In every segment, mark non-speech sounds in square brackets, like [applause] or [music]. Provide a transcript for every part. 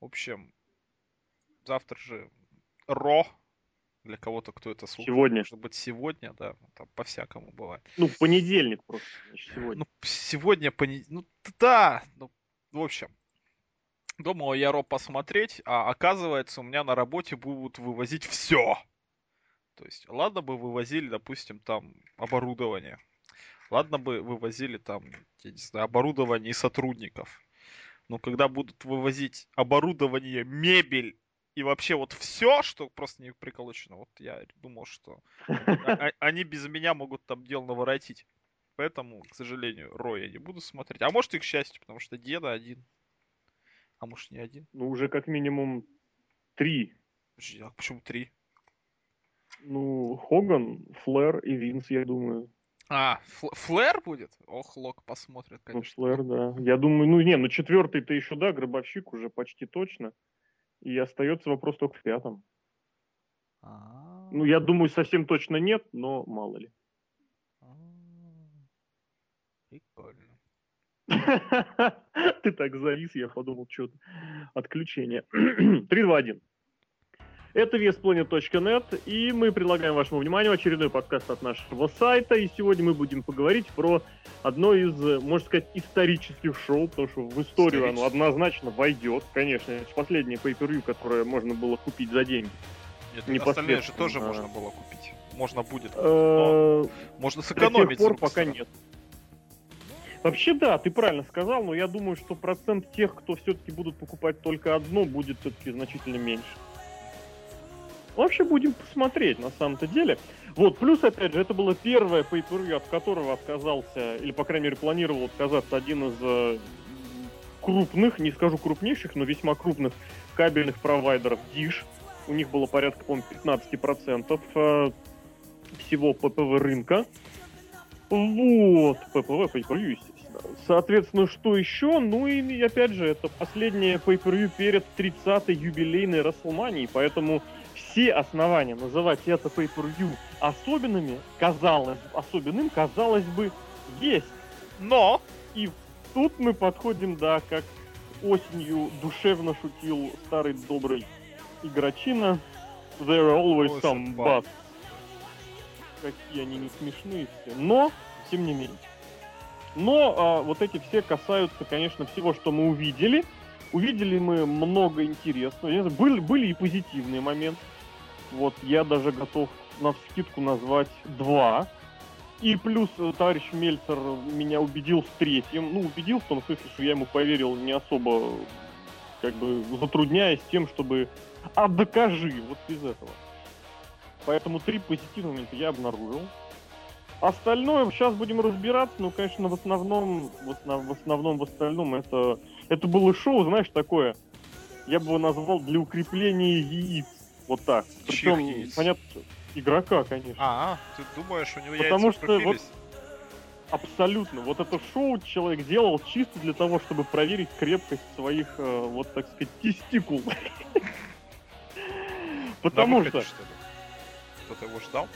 В общем, завтра же Ро. Для кого-то, кто это слушает. Сегодня. Может быть, сегодня, да. Там по-всякому бывает. Ну, в понедельник просто. Значит, сегодня. Ну, сегодня понедельник. Ну, да. Ну, в общем, думал я Ро посмотреть, а оказывается, у меня на работе будут вывозить все. То есть, ладно бы вывозили, допустим, там оборудование. Ладно бы вывозили там, я не знаю, оборудование и сотрудников. Но когда будут вывозить оборудование, мебель и вообще вот все, что просто не приколочено, вот я думал, что а, они без меня могут там дело наворотить. Поэтому, к сожалению, Роя я не буду смотреть. А может и к счастью, потому что деда один. А может не один. Ну, уже как минимум три. А почему три? Ну, Хоган, Флэр и Винс, я думаю. А, Флэр будет? Ох, Лок посмотрит, конечно. Ну, Флэр, да. Я думаю, ну не, ну четвертый-то еще, да, Гробовщик уже почти точно. И остается вопрос только в пятом. А-а-а. Ну, я думаю, совсем точно нет, но мало ли. Прикольно. [laughs] Ты так завис, я подумал, что отключение. 3, 2, 1. Это VSPlanet.net, и мы предлагаем вашему вниманию очередной подкаст от нашего сайта, и сегодня мы будем поговорить про одно из, можно сказать, исторических шоу, потому что в историю оно однозначно войдет, конечно, это последнее pay которое можно было купить за деньги. Нет, остальные же тоже можно было купить. Можно будет. Э, можно сэкономить. До тех пор пока нет. Вообще да, ты правильно сказал, но я думаю, что процент тех, кто все-таки будут покупать только одно, будет все-таки значительно меньше. Вообще будем посмотреть на самом-то деле. Вот, плюс, опять же, это было первое pay per от которого отказался, или, по крайней мере, планировал отказаться один из э, крупных, не скажу крупнейших, но весьма крупных кабельных провайдеров Dish. У них было порядка, по-моему, 15% э, всего ППВ рынка. Вот, ППВ, pay per естественно. Соответственно, что еще? Ну и, опять же, это последнее pay перед 30-й юбилейной Расселмании, поэтому все основания называть это pay-per-view особенными, казалось, особенным, казалось бы, есть. Но! И тут мы подходим, да, как осенью душевно шутил старый добрый игрочина. There are always some buts. Какие они не смешные все. Но, тем не менее. Но а, вот эти все касаются, конечно, всего, что мы увидели. Увидели мы много интересного. Были, были и позитивные моменты. Вот я даже готов на скидку назвать два. И плюс э, товарищ Мельцер меня убедил в третьем. Ну, убедил в том смысле, что я ему поверил не особо, как бы, затрудняясь тем, чтобы «а докажи» вот без этого. Поэтому три позитивных момента я обнаружил. Остальное сейчас будем разбираться, ну, конечно, в основном, в, основ, в основном, в остальном это, это было шоу, знаешь, такое, я бы его назвал для укрепления яиц. Вот так. Причем, понятно, игрока, конечно. А, ты думаешь, у него Потому что вот Абсолютно. Вот это шоу человек делал чисто для того, чтобы проверить крепкость своих, э, вот так сказать, тестикул. [laughs] Потому что... Кто-то его ждал?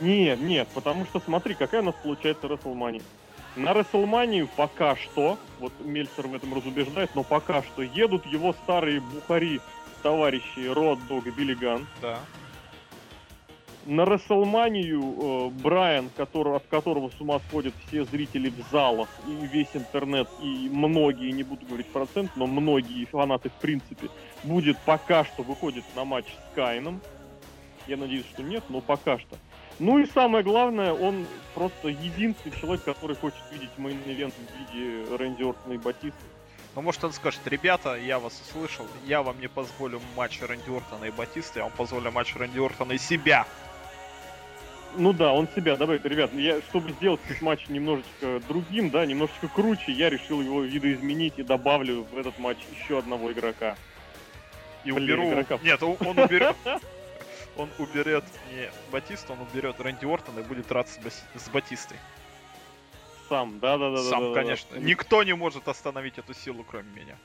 Нет, нет, потому что смотри, какая у нас получается Расселмания. На Расселманию пока что, вот Мельцер в этом разубеждает, но пока что едут его старые бухари товарищи Род Дог и Биллиган. Да. На Расселманию э, Брайан, который, от которого с ума сходят все зрители в залах и весь интернет, и многие, не буду говорить процент, но многие фанаты в принципе, будет пока что выходит на матч с Кайном. Я надеюсь, что нет, но пока что. Ну и самое главное, он просто единственный человек, который хочет видеть main event в виде Рэнди Ортона и Батиста. Ну, может, он скажет, ребята, я вас услышал, я вам не позволю матч Рэнди Ортона и Батиста, я вам позволю матч Рэнди Ортона и себя. Ну да, он себя, давай, ребят, я, чтобы сделать этот матч немножечко другим, да, немножечко круче, я решил его видоизменить и добавлю в этот матч еще одного игрока. И уберу... Игрока. Нет, он, он уберет... [laughs] Он уберет не Батиста, он уберет Рэнди Ортона и будет драться с Батистой сам, да-да-да. Сам, да, конечно. Да. Никто не может остановить эту силу, кроме меня.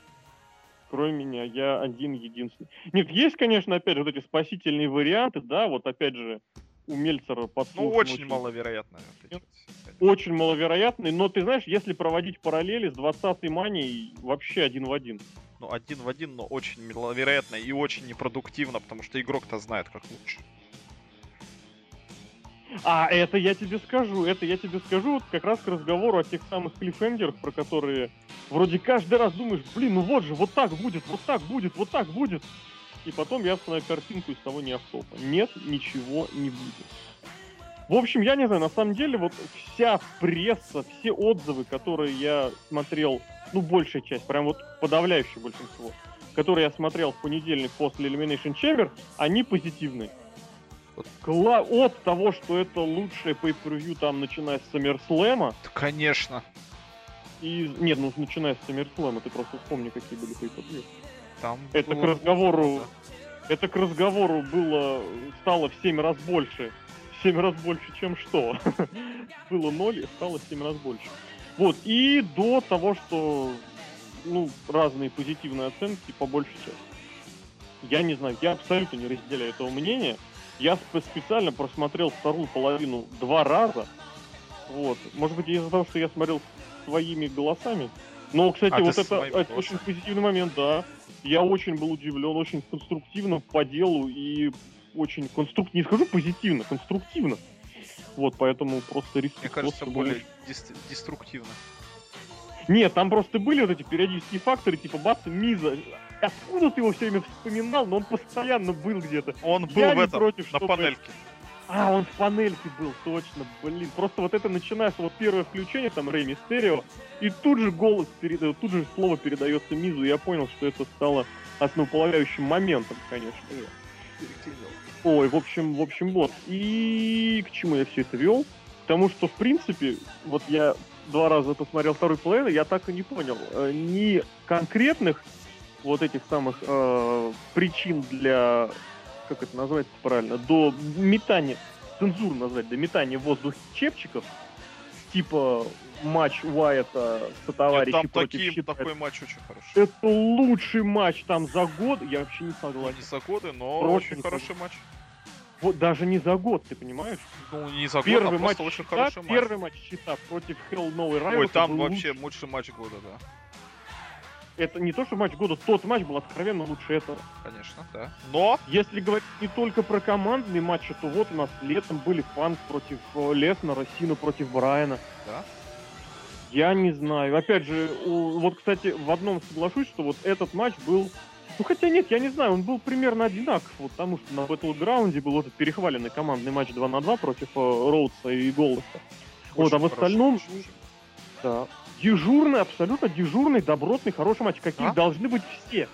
Кроме меня, я один единственный. Нет, есть, конечно, опять же, вот эти спасительные варианты, да, вот опять же, у Мельцера подслушан. Ну, очень, очень маловероятно. Очень маловероятный, но ты знаешь, если проводить параллели с 20-й манией, вообще один в один. ну, один в один, но очень маловероятно и очень непродуктивно, потому что игрок-то знает, как лучше. А это я тебе скажу, это я тебе скажу вот как раз к разговору о тех самых клиффхенгерах, про которые вроде каждый раз думаешь, блин, ну вот же, вот так будет, вот так будет, вот так будет. И потом я смотрю картинку из того не автопа. Нет, ничего не будет. В общем, я не знаю, на самом деле, вот вся пресса, все отзывы, которые я смотрел, ну, большая часть, прям вот подавляющее большинство, которые я смотрел в понедельник после Elimination Chamber, они позитивные. Кла- от того, что это лучшее pay per там, начиная с SummerSlam. Да, конечно. И, нет, ну, начиная с SummerSlam, ты просто вспомни, какие были pay per Там Это было к разговору, да. это к разговору было, стало в 7 раз больше. В 7 раз больше, чем что. [laughs] было 0 и стало в 7 раз больше. Вот, и до того, что, ну, разные позитивные оценки по большей части. Я не знаю, я абсолютно не разделяю этого мнения. Я сп- специально просмотрел вторую половину два раза. Вот. Может быть, из-за того, что я смотрел своими голосами. Но, кстати, А, вот это, это очень позитивный момент, да. Я очень был удивлен, очень конструктивно по делу и очень конструктивно, не скажу позитивно, конструктивно. Вот, поэтому просто респект. Мне кажется, более дис- деструктивно. Нет, там просто были вот эти периодические факторы, типа бац, Миза. Откуда ты его все время вспоминал, но он постоянно был где-то. Он был Я в этом, против, на чтобы- панельке. А, он в панельке был, точно, блин. Просто вот это начинается, вот первое включение, там, Рэй Мистерио, и тут же голос передает, тут же слово передается Мизу, и я понял, что это стало основополагающим моментом, конечно. Ой, в общем, в общем, вот. И к чему я все это вел? К тому, что, в принципе, вот я два раза посмотрел второй половину, я так и не понял э, ни конкретных вот этих самых э, причин для, как это назвать правильно, до метания, цензуру назвать, до метания в воздух чепчиков, типа матч Уайта со Нет, там против такие- Щита. такой матч очень хороший. Это лучший матч там за год, я вообще не Ну, согласен. не за годы, но Просто очень хороший матч. Вот даже не за год, ты понимаешь? Ну, не за год, Первый а матч просто очень щита, хороший матч. первый матч щита против Hell No Rivals. Ой, там вообще лучший матч года, да. Это не то, что матч года, тот матч был откровенно лучше этого. Конечно, да. Но Если говорить не только про командные матчи, то вот у нас летом были Фанк против э, Леснера, Сина против Брайана. Да. Я не знаю. Опять же, у- вот, кстати, в одном соглашусь, что вот этот матч был... Ну, хотя нет, я не знаю, он был примерно одинаков, вот, потому что на Battleground был этот перехваленный командный матч 2 на 2 против э, Роудса и Голлеса. Вот, а очень в остальном- хороший матч. Да. Дежурный, абсолютно дежурный, добротный, хороший матч, какие А? должны быть все.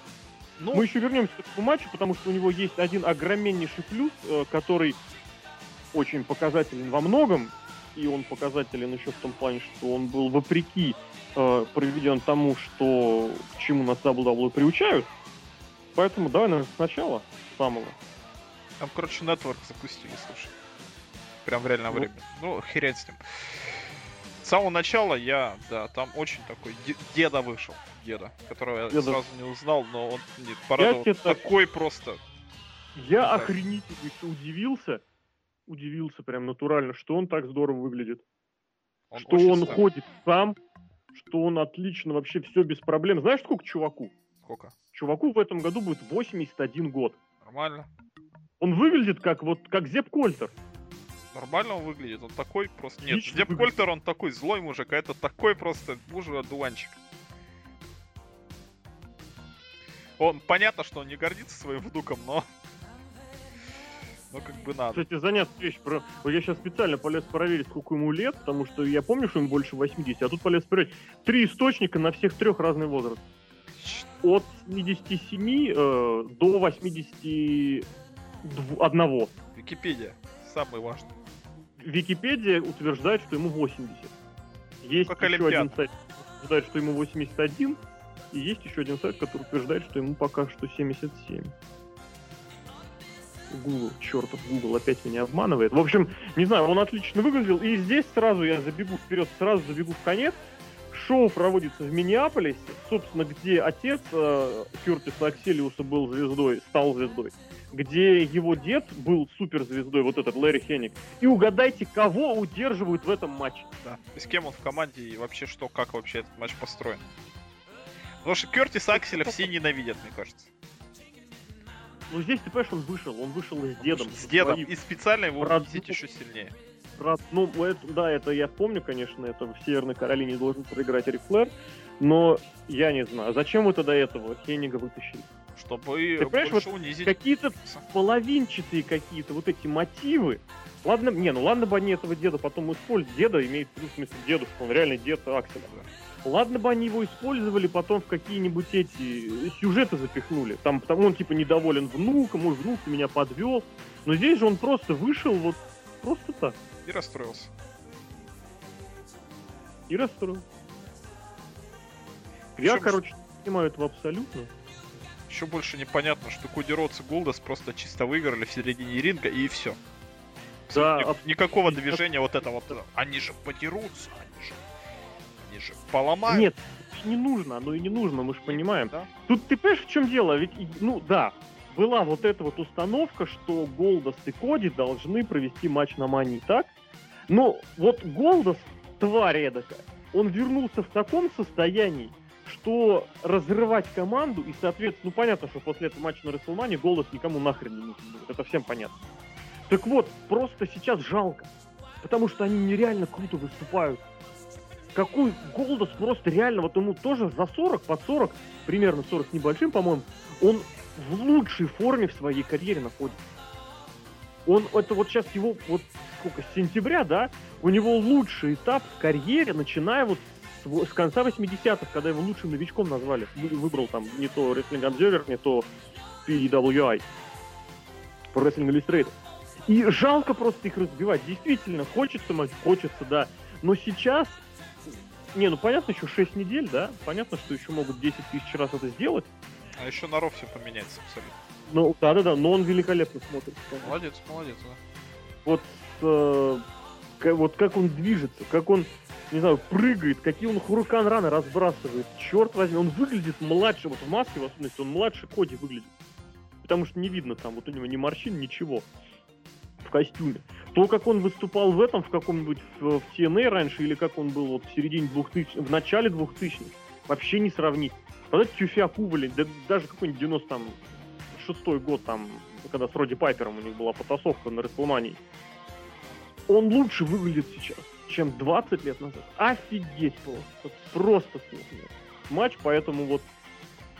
Ну, Мы еще вернемся к этому матчу, потому что у него есть один огроменнейший плюс, э, который очень показателен во многом, и он показателен еще в том плане, что он был вопреки э, проведен тому, что к чему нас WWE приучают. Поэтому давай, наверное, сначала самого. там, короче, нетворк запустили, слушай. Прям в реальное Ну. время. Ну, херень с ним. Самого начала я, да, там очень такой де- деда вышел. Деда, которого я Деда. сразу не узнал, но он нет, порадовал. так- Такой просто. Я Да. охренительно удивился, удивился прям натурально, что он так здорово выглядит. Он что он старый. ходит сам, что он отлично, вообще все без проблем. Знаешь, сколько чуваку? Сколько? Чуваку в этом году будет 81 год. Нормально. Он выглядит как вот как Зеп Кольтер. Нормально он выглядит, он такой просто... Нет, Отлично Деп выглядит. Кольтер, он такой злой мужик, а это такой просто мужик одуванчик. Он, понятно, что он не гордится своим внуком, но... Но как бы надо. Кстати, занятная вещь. Про... Вот я сейчас специально полез проверить, сколько ему лет, потому что я помню, что ему больше 80, а тут полез проверить. Три источника на всех трех разный возраст. От 77 э, до 81. Википедия. Самый важный. Википедия утверждает, что ему 80. Есть Как еще Олимпиада. один сайт, который утверждает, что ему 81. И есть еще один сайт, который утверждает, что ему пока что 77. Google, чертов Google опять меня обманывает. В общем, не знаю, он отлично выглядел. И здесь сразу я забегу вперед, сразу забегу в конец. Шоу проводится в Миннеаполисе, собственно, где отец э, Кертиса Акселиуса был звездой, стал звездой, где его дед был суперзвездой, вот этот Лэри Хенник. И угадайте, кого удерживают в этом матче. Да. И с кем он в команде и вообще что, как вообще этот матч построен. Потому что Кертис Акселя все ненавидят, мне кажется. Ну здесь, ты понимаешь, он вышел, он вышел с дедом. С дедом. своим. И специально его унизить еще сильнее. Брат, ну, это, да, это я помню, конечно, это в Северной Каролине должен проиграть Рик Флэр, но я не знаю, зачем вы тогда этого Хеннига вытащили? Чтобы Ты больше унизить. Какие-то половинчатые какие-то вот эти мотивы. Ладно, не, ну ладно бы они этого деда потом использовали. Деда имеет в виду, в смысле, дедушка, он реально дед Акселя. Ладно бы они его использовали, потом в какие-нибудь эти сюжеты запихнули. Там, потому он типа недоволен внуком, мой внук меня подвел. Но здесь же он просто вышел вот просто так И расстроился. и расстроил. Я, Причем- короче, не понимаю этого абсолютно. Еще больше непонятно, что Коди Роудс и Голдас просто чисто выиграли в середине ринга и все. Да, Ни- аб- никакого движения вот это вот. Они же подерутся, они же, они же поломают. Нет, не нужно, оно и не нужно, мы же понимаем. Да? Тут ты понимаешь, в чем дело? Ведь, ну да, была вот эта вот установка, что Голдас и Коди должны провести матч на Мании, так? Но вот Голдас, тварь эдакая, он вернулся в таком состоянии, что разрывать команду, и, соответственно, ну понятно, что после этого матча на Рестлмане Голдас никому нахрен не нужен будет, это всем понятно. Так вот, просто сейчас жалко, потому что они нереально круто выступают. Какой Голдас просто реально, вот ему тоже за 40, под 40, примерно 40 с небольшим, по-моему, он в лучшей форме в своей карьере находится. Он, это вот сейчас его, вот сколько, с сентября, да, у него лучший этап в карьере, начиная вот с, конца 80-х, когда его лучшим новичком назвали. Вы- Выбрал там не то Wrestling Observer, не то PWI. Pro Wrestling Illustrated. И жалко просто их разбивать. Действительно, хочется, хочется, да. Но сейчас не, ну понятно, еще 6 недель, да? Понятно, что еще могут 10 тысяч раз это сделать. А еще на все поменяется абсолютно. Ну, да-да-да, но он великолепно смотрится. конечно. Молодец, молодец, да. Вот, э, вот как он движется, как он, не знаю, прыгает, какие он хуракан раны разбрасывает. Черт возьми, он выглядит младше, вот в маске в особенности, он младше Коди выглядит. Потому что не видно там, вот у него ни морщин, ничего в костюме. То, как он выступал в этом, в каком-нибудь в, в TNA раньше, или как он был вот в середине 2000 в начале 2000 вообще не сравнить. Вот этот Тюфяку, блин, да даже какой-нибудь 96 год там, когда с Роди Пайпером у них была потасовка на Рестлмании. Он лучше выглядит сейчас, чем 20 лет назад. Офигеть просто. Просто смех нет. Матч, поэтому вот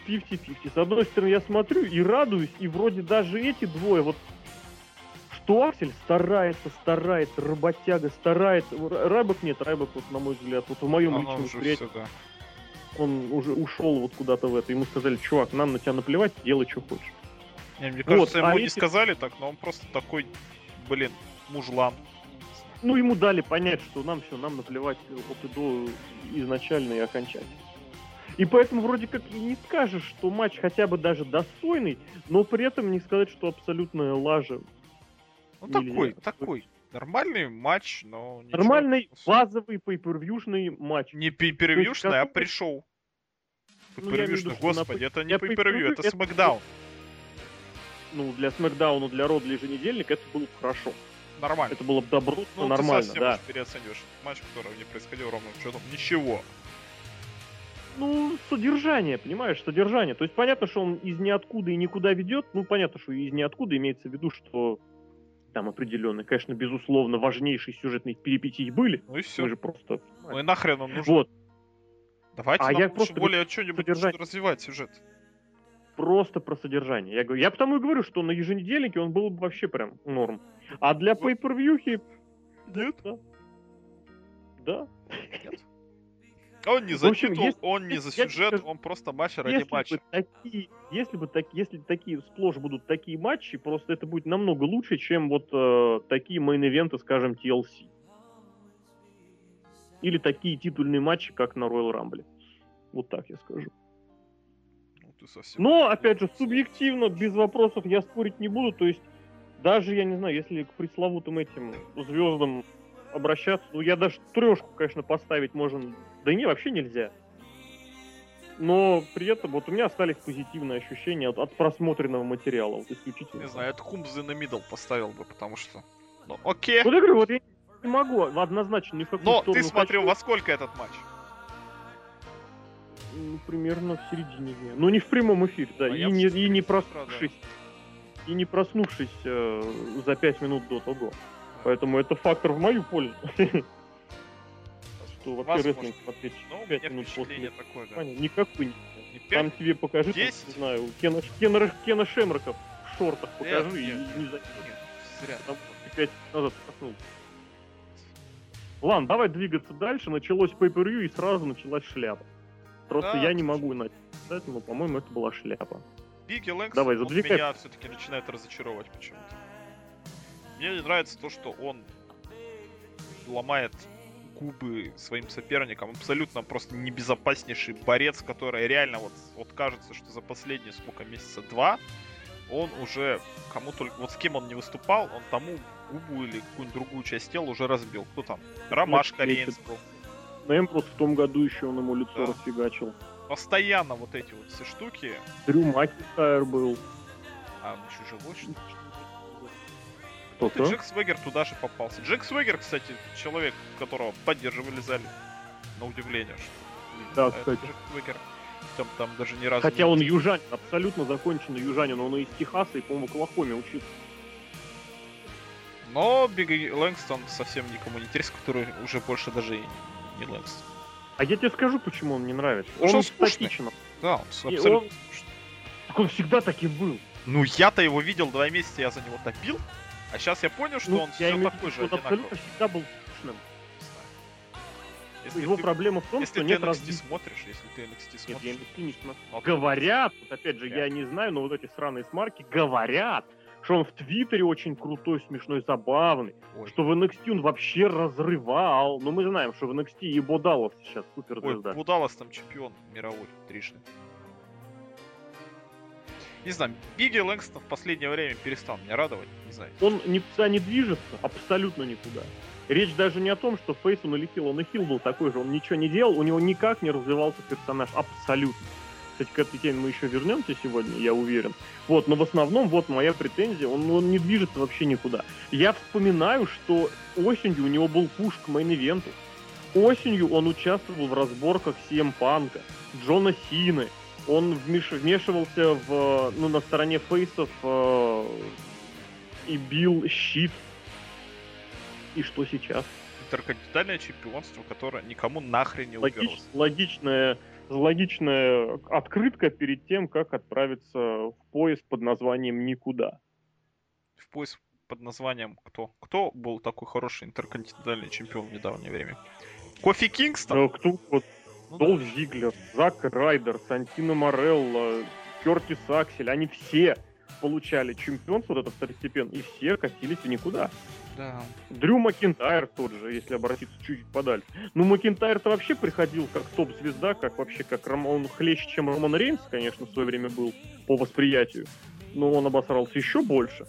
50-50. С одной стороны, я смотрю и радуюсь, и вроде даже эти двое, вот что Аксель старается, старается, работяга старается. Райбок нет, Райбок, вот, на мой взгляд, вот в моем Оно личном восприятии, да. он уже ушел вот куда-то в это. Ему сказали, чувак, нам на тебя наплевать, делай, что хочешь. Не, мне Вот, кажется, ему а не эти- сказали так, но он просто такой, блин, мужлан. Ну, ему дали понять, что нам все, нам наплевать от и до изначально и окончательно. И поэтому вроде как и не скажешь, что матч хотя бы даже достойный, но при этом не сказать, что абсолютная лажа. Ну Нельзя. такой, такой. Нормальный матч, но ничего Нормальный базовый пейпервьюшный матч. Не пейпервьюшный, а пришел. Ну, Пейпервьюшный, на господи, пей- это не пейпервью, pay-per-view, это смакдаун. Ну, для Смакдауна, для Ро, для еженедельника это было бы хорошо. Нормально. Это было бы добротно, Ну, нормально, ты совсем да. переоцениваешь матч, который не происходил ровно что там. Ничего. Ну, содержание, понимаешь, содержание. То есть понятно, что он из ниоткуда и никуда ведет. Ну, понятно, что из ниоткуда имеется в виду, что там определенные, конечно, безусловно, важнейшие сюжетные перипетии были. Ну и все. Мы же просто... Ну и нахрен он нужен. Вот, Давайте А нам я лучше просто более что-нибудь содержание. развивать сюжет. Просто про содержание. Я, говорю, я потому и говорю, что на еженедельнике он был бы вообще прям норм. А для Вот. pay-per-view Нет? да. Он не за общем, титул, если- он не за если- сюжет, он просто матч ради Если матча. бы, такие, если бы так, если такие сплошь будут такие матчи, просто это будет намного лучше, чем вот э, такие main event ы, скажем, TLC. Или такие титульные матчи, как на Royal Rumble. Вот так я скажу. Ну, ты совсем... Но, опять же, субъективно, без вопросов я спорить не буду. То есть, даже, я не знаю, если к пресловутым этим звездам обращаться, ну, я даже трешку, конечно, поставить можно. Да не, вообще нельзя. Но при этом вот у меня остались позитивные ощущения от, от просмотренного материала, вот исключительно. Не знаю, это in the middle поставил бы, потому что... Ну, окей. Вот я говорю, вот я не могу однозначно ни в какую Но ты смотрел хочу. во сколько этот матч? Ну, примерно в середине дня. Ну, не в прямом эфире, да. А и, не, и не проснувшись. И не проснувшись э, за пять минут до того. Поэтому это фактор в мою пользу. [laughs] Что вообще рестлинг смотреть Ну, у 5 меня минут после да. Никакой не Там тебе покажи, не знаю, Кена, Шемраков в шортах покажи и не зря. ты пять минут назад проснулся. Ладно, давай двигаться дальше. Началось pay и сразу началась шляпа. Просто Да. я не могу иначе но, по-моему, это была шляпа. Бигги Лэнгс, Давай, он меня все-таки начинает разочаровывать почему-то. Мне не нравится то, что он ломает губы своим соперникам. Абсолютно просто небезопаснейший борец, который реально вот, вот кажется, что за последние сколько месяца два он уже кому только вот с кем он не выступал, он тому губу или какую-нибудь другую часть тела уже разбил. Кто там? Ромашка Рейнс был. На Эмбрус в том году еще он ему лицо Да. расфигачил. Постоянно вот эти вот все штуки. Дрю Макинтайр был. А, он еще живой, что ли? Кто-то. Джек Свегер туда же попался. Джек Свегер, кстати, человек, которого поддерживали зале. На удивление, что... Да, это кстати. Джек Свегер. Там, там даже ни разу... Хотя не- он южанин, абсолютно законченный южанин. Он из Техаса и, по-моему, в Оклахоме учился. Но Бигги Лэнгстон совсем никому не интересен, который уже больше даже и не Лэнгстон. А я тебе скажу, почему он мне нравится. Потому Он статичен. Да, он абсолютно... он- Так он всегда таким был. Ну, я-то его видел два месяца, я за него топил. А сейчас я понял, что Ну, он я все имею в такой виду, же он одинаковый. абсолютно всегда был скучным. Если Его ты, проблема в том, если что ты нет NXT развития. смотришь, если ты NXT Нет, смотришь... я NXT не смотрю. Говорят, вот опять же, Я. я не знаю, но вот эти сраные смарки говорят, что он в Твиттере очень крутой, смешной, забавный, Ой, что в NXT он вообще разрывал. Но мы знаем, что в NXT и Бодалов сейчас Ой, суперзвезда. Будалас там чемпион мировой трижды. Не знаю, Бигги Лэнгстон в последнее время перестал меня радовать, не знаю. Он никуда не движется, абсолютно никуда. Речь даже не о том, что Фейсу налетел, он и Хилл был такой же, он ничего не делал, у него никак не развивался персонаж, абсолютно. Кстати, к этой теме мы еще вернемся сегодня, я уверен. Вот, но в основном, вот моя претензия, он, он не движется вообще никуда. Я вспоминаю, что осенью у него был пуш к мейн-ивенту. Осенью он участвовал в разборках CM Панка, Джона Сины. Он вмеш- вмешивался в, ну, на стороне фейсов э, и бил щит. И что сейчас? Интерконтинентальное чемпионство, которое никому нахрен не Логич- уберось. логичная, логичная открытка перед тем, как отправиться в поезд под названием «Никуда». В поиск под названием кто? Кто был такой хороший интерконтинентальный чемпион в недавнее время? Кофи Кингстон? Кто вот Ну да. Долф Зиглер, Зак Райдер, Сантино Морелло, Кертис Аксель, они все получали чемпионство вот это второстепенно, и все катились в никуда. Да. Дрю Макинтайр тот же, если обратиться чуть подальше. Ну, Макинтайр-то вообще приходил как топ-звезда, как вообще, как Ром- он хлеще, чем Роман Рейнс, конечно, в свое время был по восприятию. Но он обосрался еще больше.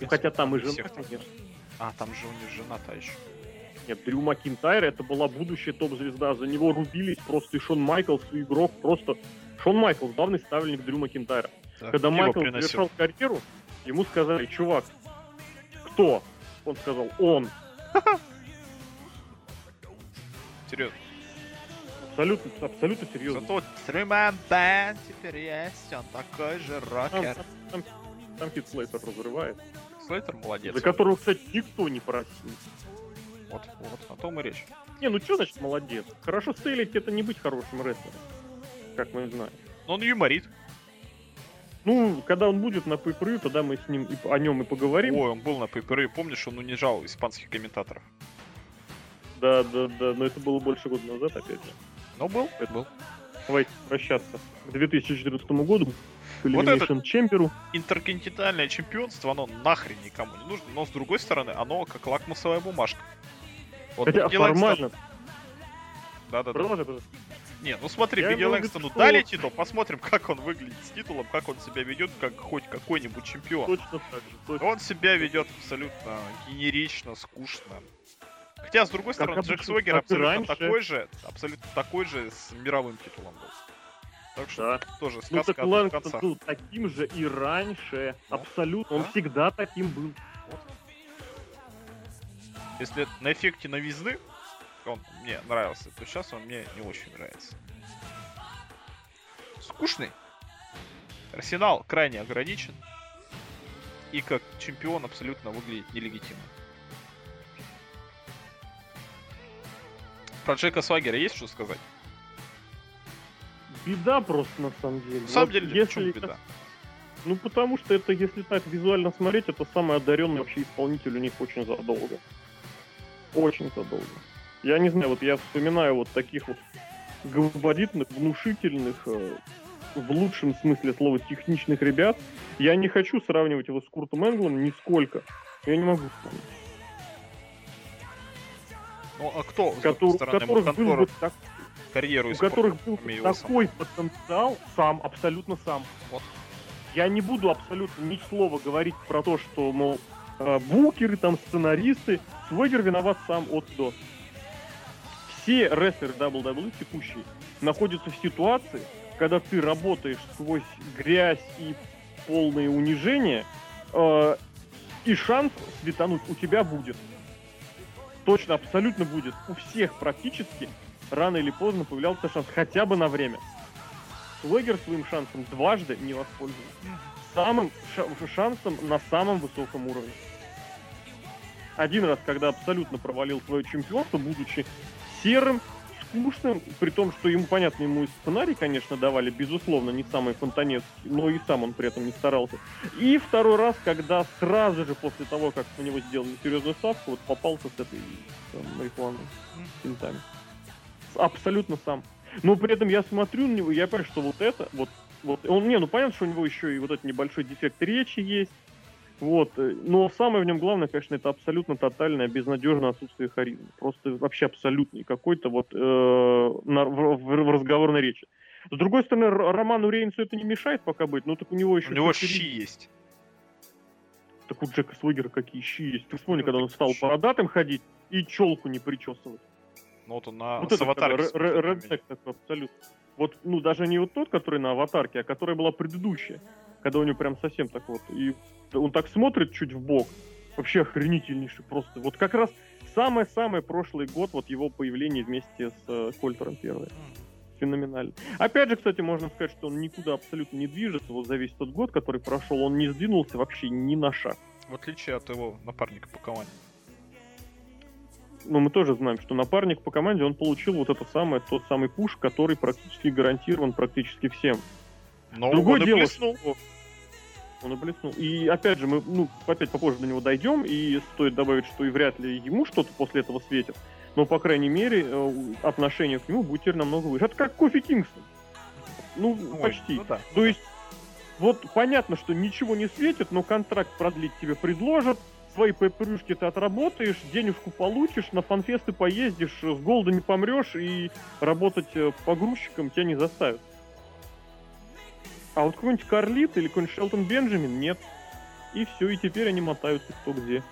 Ну, хотя там и жена, Всех конечно. А, там же у них жена-то еще. Нет, Дрю Макинтайр это была будущая топ-звезда. За него рубились просто и Шон Майклс, и игрок. Просто Шон Майклс, главный ставленник Дрю Макинтайра. Да, Когда пиво Майкл приносил. завершал карьеру, ему сказали, чувак, кто? Он сказал, он. Серьезно. Абсолютно, абсолютно серьезно. Зато Трюман Бэнд теперь есть, он такой же Там, рокер. там, там Хит Слейтер разрывает. Слейтер молодец. За которого, кстати, никто не просил. Вот, вот, о том и речь. Не, ну что значит молодец? Хорошо стейлить это не быть хорошим рестлером. Как мы знаем. Но он юморит. Ну, когда он будет на пейпрю, тогда мы с ним и о нем и поговорим. Ой, он был на пейпере, помнишь, он унижал испанских комментаторов. Да, да, да, но это было больше года назад, опять же. Ну, был, Это- был. Давайте прощаться к 2014 году, к Вот Elimination Chamber'у. Интерконтинентальное чемпионство, оно нахрен никому не нужно, но с другой стороны, оно как лакмусовая бумажка. Вот Хотя формально... Да-да-да. Не, ну смотри, виду, Лэнгстону дали титул, посмотрим, как он выглядит с титулом, как он себя ведет, как хоть какой-нибудь чемпион. Точно так же. точно. Он себя ведет абсолютно генерично, скучно. Хотя, с другой Как стороны, Джек обычно, Свегер как абсолютно раньше. такой же, абсолютно такой же с мировым титулом был. Так что Да. тоже Ну сказка так о двух Лэнгстон был таким же и раньше. Ну, Абсолютно. Он да. всегда таким был. Если на эффекте новизны он мне нравился, то сейчас он мне не очень нравится. скучный. Арсенал крайне ограничен. И как чемпион абсолютно выглядит нелегитимно. Про Джека Свагера есть что сказать? Беда просто на самом деле. На самом вот деле, если беда? Ну, потому что это, если так визуально смотреть, это самый одаренный вообще исполнитель у них очень задолго. Очень задолго. Я не знаю, вот я вспоминаю вот таких вот габаритных, внушительных, э, в лучшем смысле слова, техничных ребят. Я не хочу сравнивать его с Куртом Энглом нисколько. Я не могу вспомнить. Ну, а кто, Котор, стороны, которых был бы так, карьеру у которых был такой сам. потенциал сам, абсолютно сам. Вот. Я не буду абсолютно ни слова говорить про то, что, мол, э, букеры, там, сценаристы, Свегер виноват сам от до. Все рестлеры WWE текущие находятся в ситуации, когда ты работаешь сквозь грязь и полное унижение, э, и шанс светануть у тебя будет. Точно, абсолютно будет. У всех практически рано или поздно появлялся шанс, хотя бы на время. Свегер своим шансом дважды не воспользовался. Самым шансом на самом высоком уровне. Один раз, когда абсолютно провалил свое чемпионство, будучи серым, скучным, при том, что ему, понятно, ему и сценарий, конечно, давали, безусловно, не самый фонтанецкий, но и сам он при этом не старался. И второй раз, когда сразу же после того, как на него сделали серьезную ставку, вот попался с этой там, марихуаной, с пинтами. Абсолютно сам. Но при этом я смотрю на него, я понимаю, что вот это, вот, вот, он, не, ну понятно, что у него еще и вот этот небольшой дефект речи есть, вот. Э, но самое в нем главное, конечно, это абсолютно тотальное, безнадежное отсутствие харизмы. Просто вообще абсолютный какой-то вот э, на, в, в разговорной речи. С другой стороны, Роману Рейнсу это не мешает пока быть, но так у него еще... У него щи есть. Так у Джека Свегера какие щи есть. Ты вспомни, когда он стал бородатым ходить и челку не причесывать. Ну вот он на вот с аватарки. Реднек такой абсолютно. Вот, ну, даже не вот тот, который на аватарке, а которая была предыдущая. Когда у него прям совсем так вот. И он так смотрит чуть в бок. Вообще охренительнейший просто. Вот как раз самый-самый прошлый год, вот его появление вместе с э, Кольтером первое. Феноменально. Опять же, кстати, можно сказать, что он никуда абсолютно не движется. Вот за весь тот год, который прошел, он не сдвинулся вообще ни на шаг. В отличие от его напарника по команде но мы тоже знаем, что напарник по команде, он получил вот это самое, тот самый пуш, который практически гарантирован практически всем. Но Другое он дело, блеснул. Что он и блеснул. И опять же, мы ну, опять попозже до него дойдем, и стоит добавить, что и вряд ли ему что-то после этого светит. Но, по крайней мере, э, отношение к нему будет теперь намного выше. Это как Кофи Кингстон. Ну, Ой, почти. Ну, да. То есть, вот понятно, что ничего не светит, но контракт продлить тебе предложат, свои попрюшки ты отработаешь, денежку получишь, на фанфесты поездишь, с голода не помрешь и работать э, погрузчиком тебя не заставят. А вот какой-нибудь Карлит или какой-нибудь Шелтон Бенджамин нет. И все, и теперь они мотаются кто где.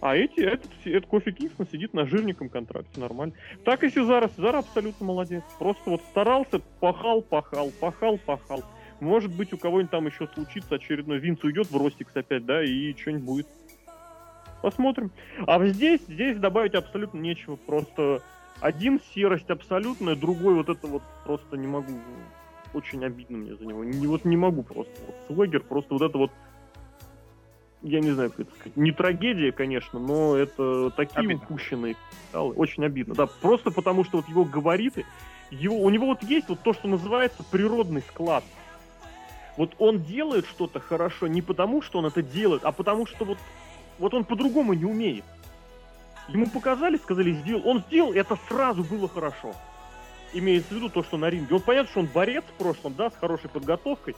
А эти, этот, этот Кофи Кингстон сидит на жирненьком контракте, нормально. Так и Сезара. Сезара абсолютно молодец. Просто вот старался, пахал, пахал, пахал, пахал. Может быть, у кого-нибудь там еще случится очередной. Винс уйдет в Ростикс опять, да, и что-нибудь будет. Посмотрим. А здесь, здесь добавить абсолютно нечего. Просто один серость абсолютная, другой вот это вот просто не могу. Очень обидно мне за него. Не, вот не могу просто. Вот Свегер просто вот это вот я не знаю, как это сказать, не трагедия, конечно, но это такие обидно. упущенные Очень обидно. Да, просто потому что вот его габариты, его, у него вот есть вот то, что называется природный склад. Вот он делает что-то хорошо не потому, что он это делает, а потому что вот, вот он по-другому не умеет. Ему показали, сказали, сделал. Он сделал, это сразу было хорошо. Имеется в виду то, что на ринге. Он понятно, что он борец в прошлом, да, с хорошей подготовкой.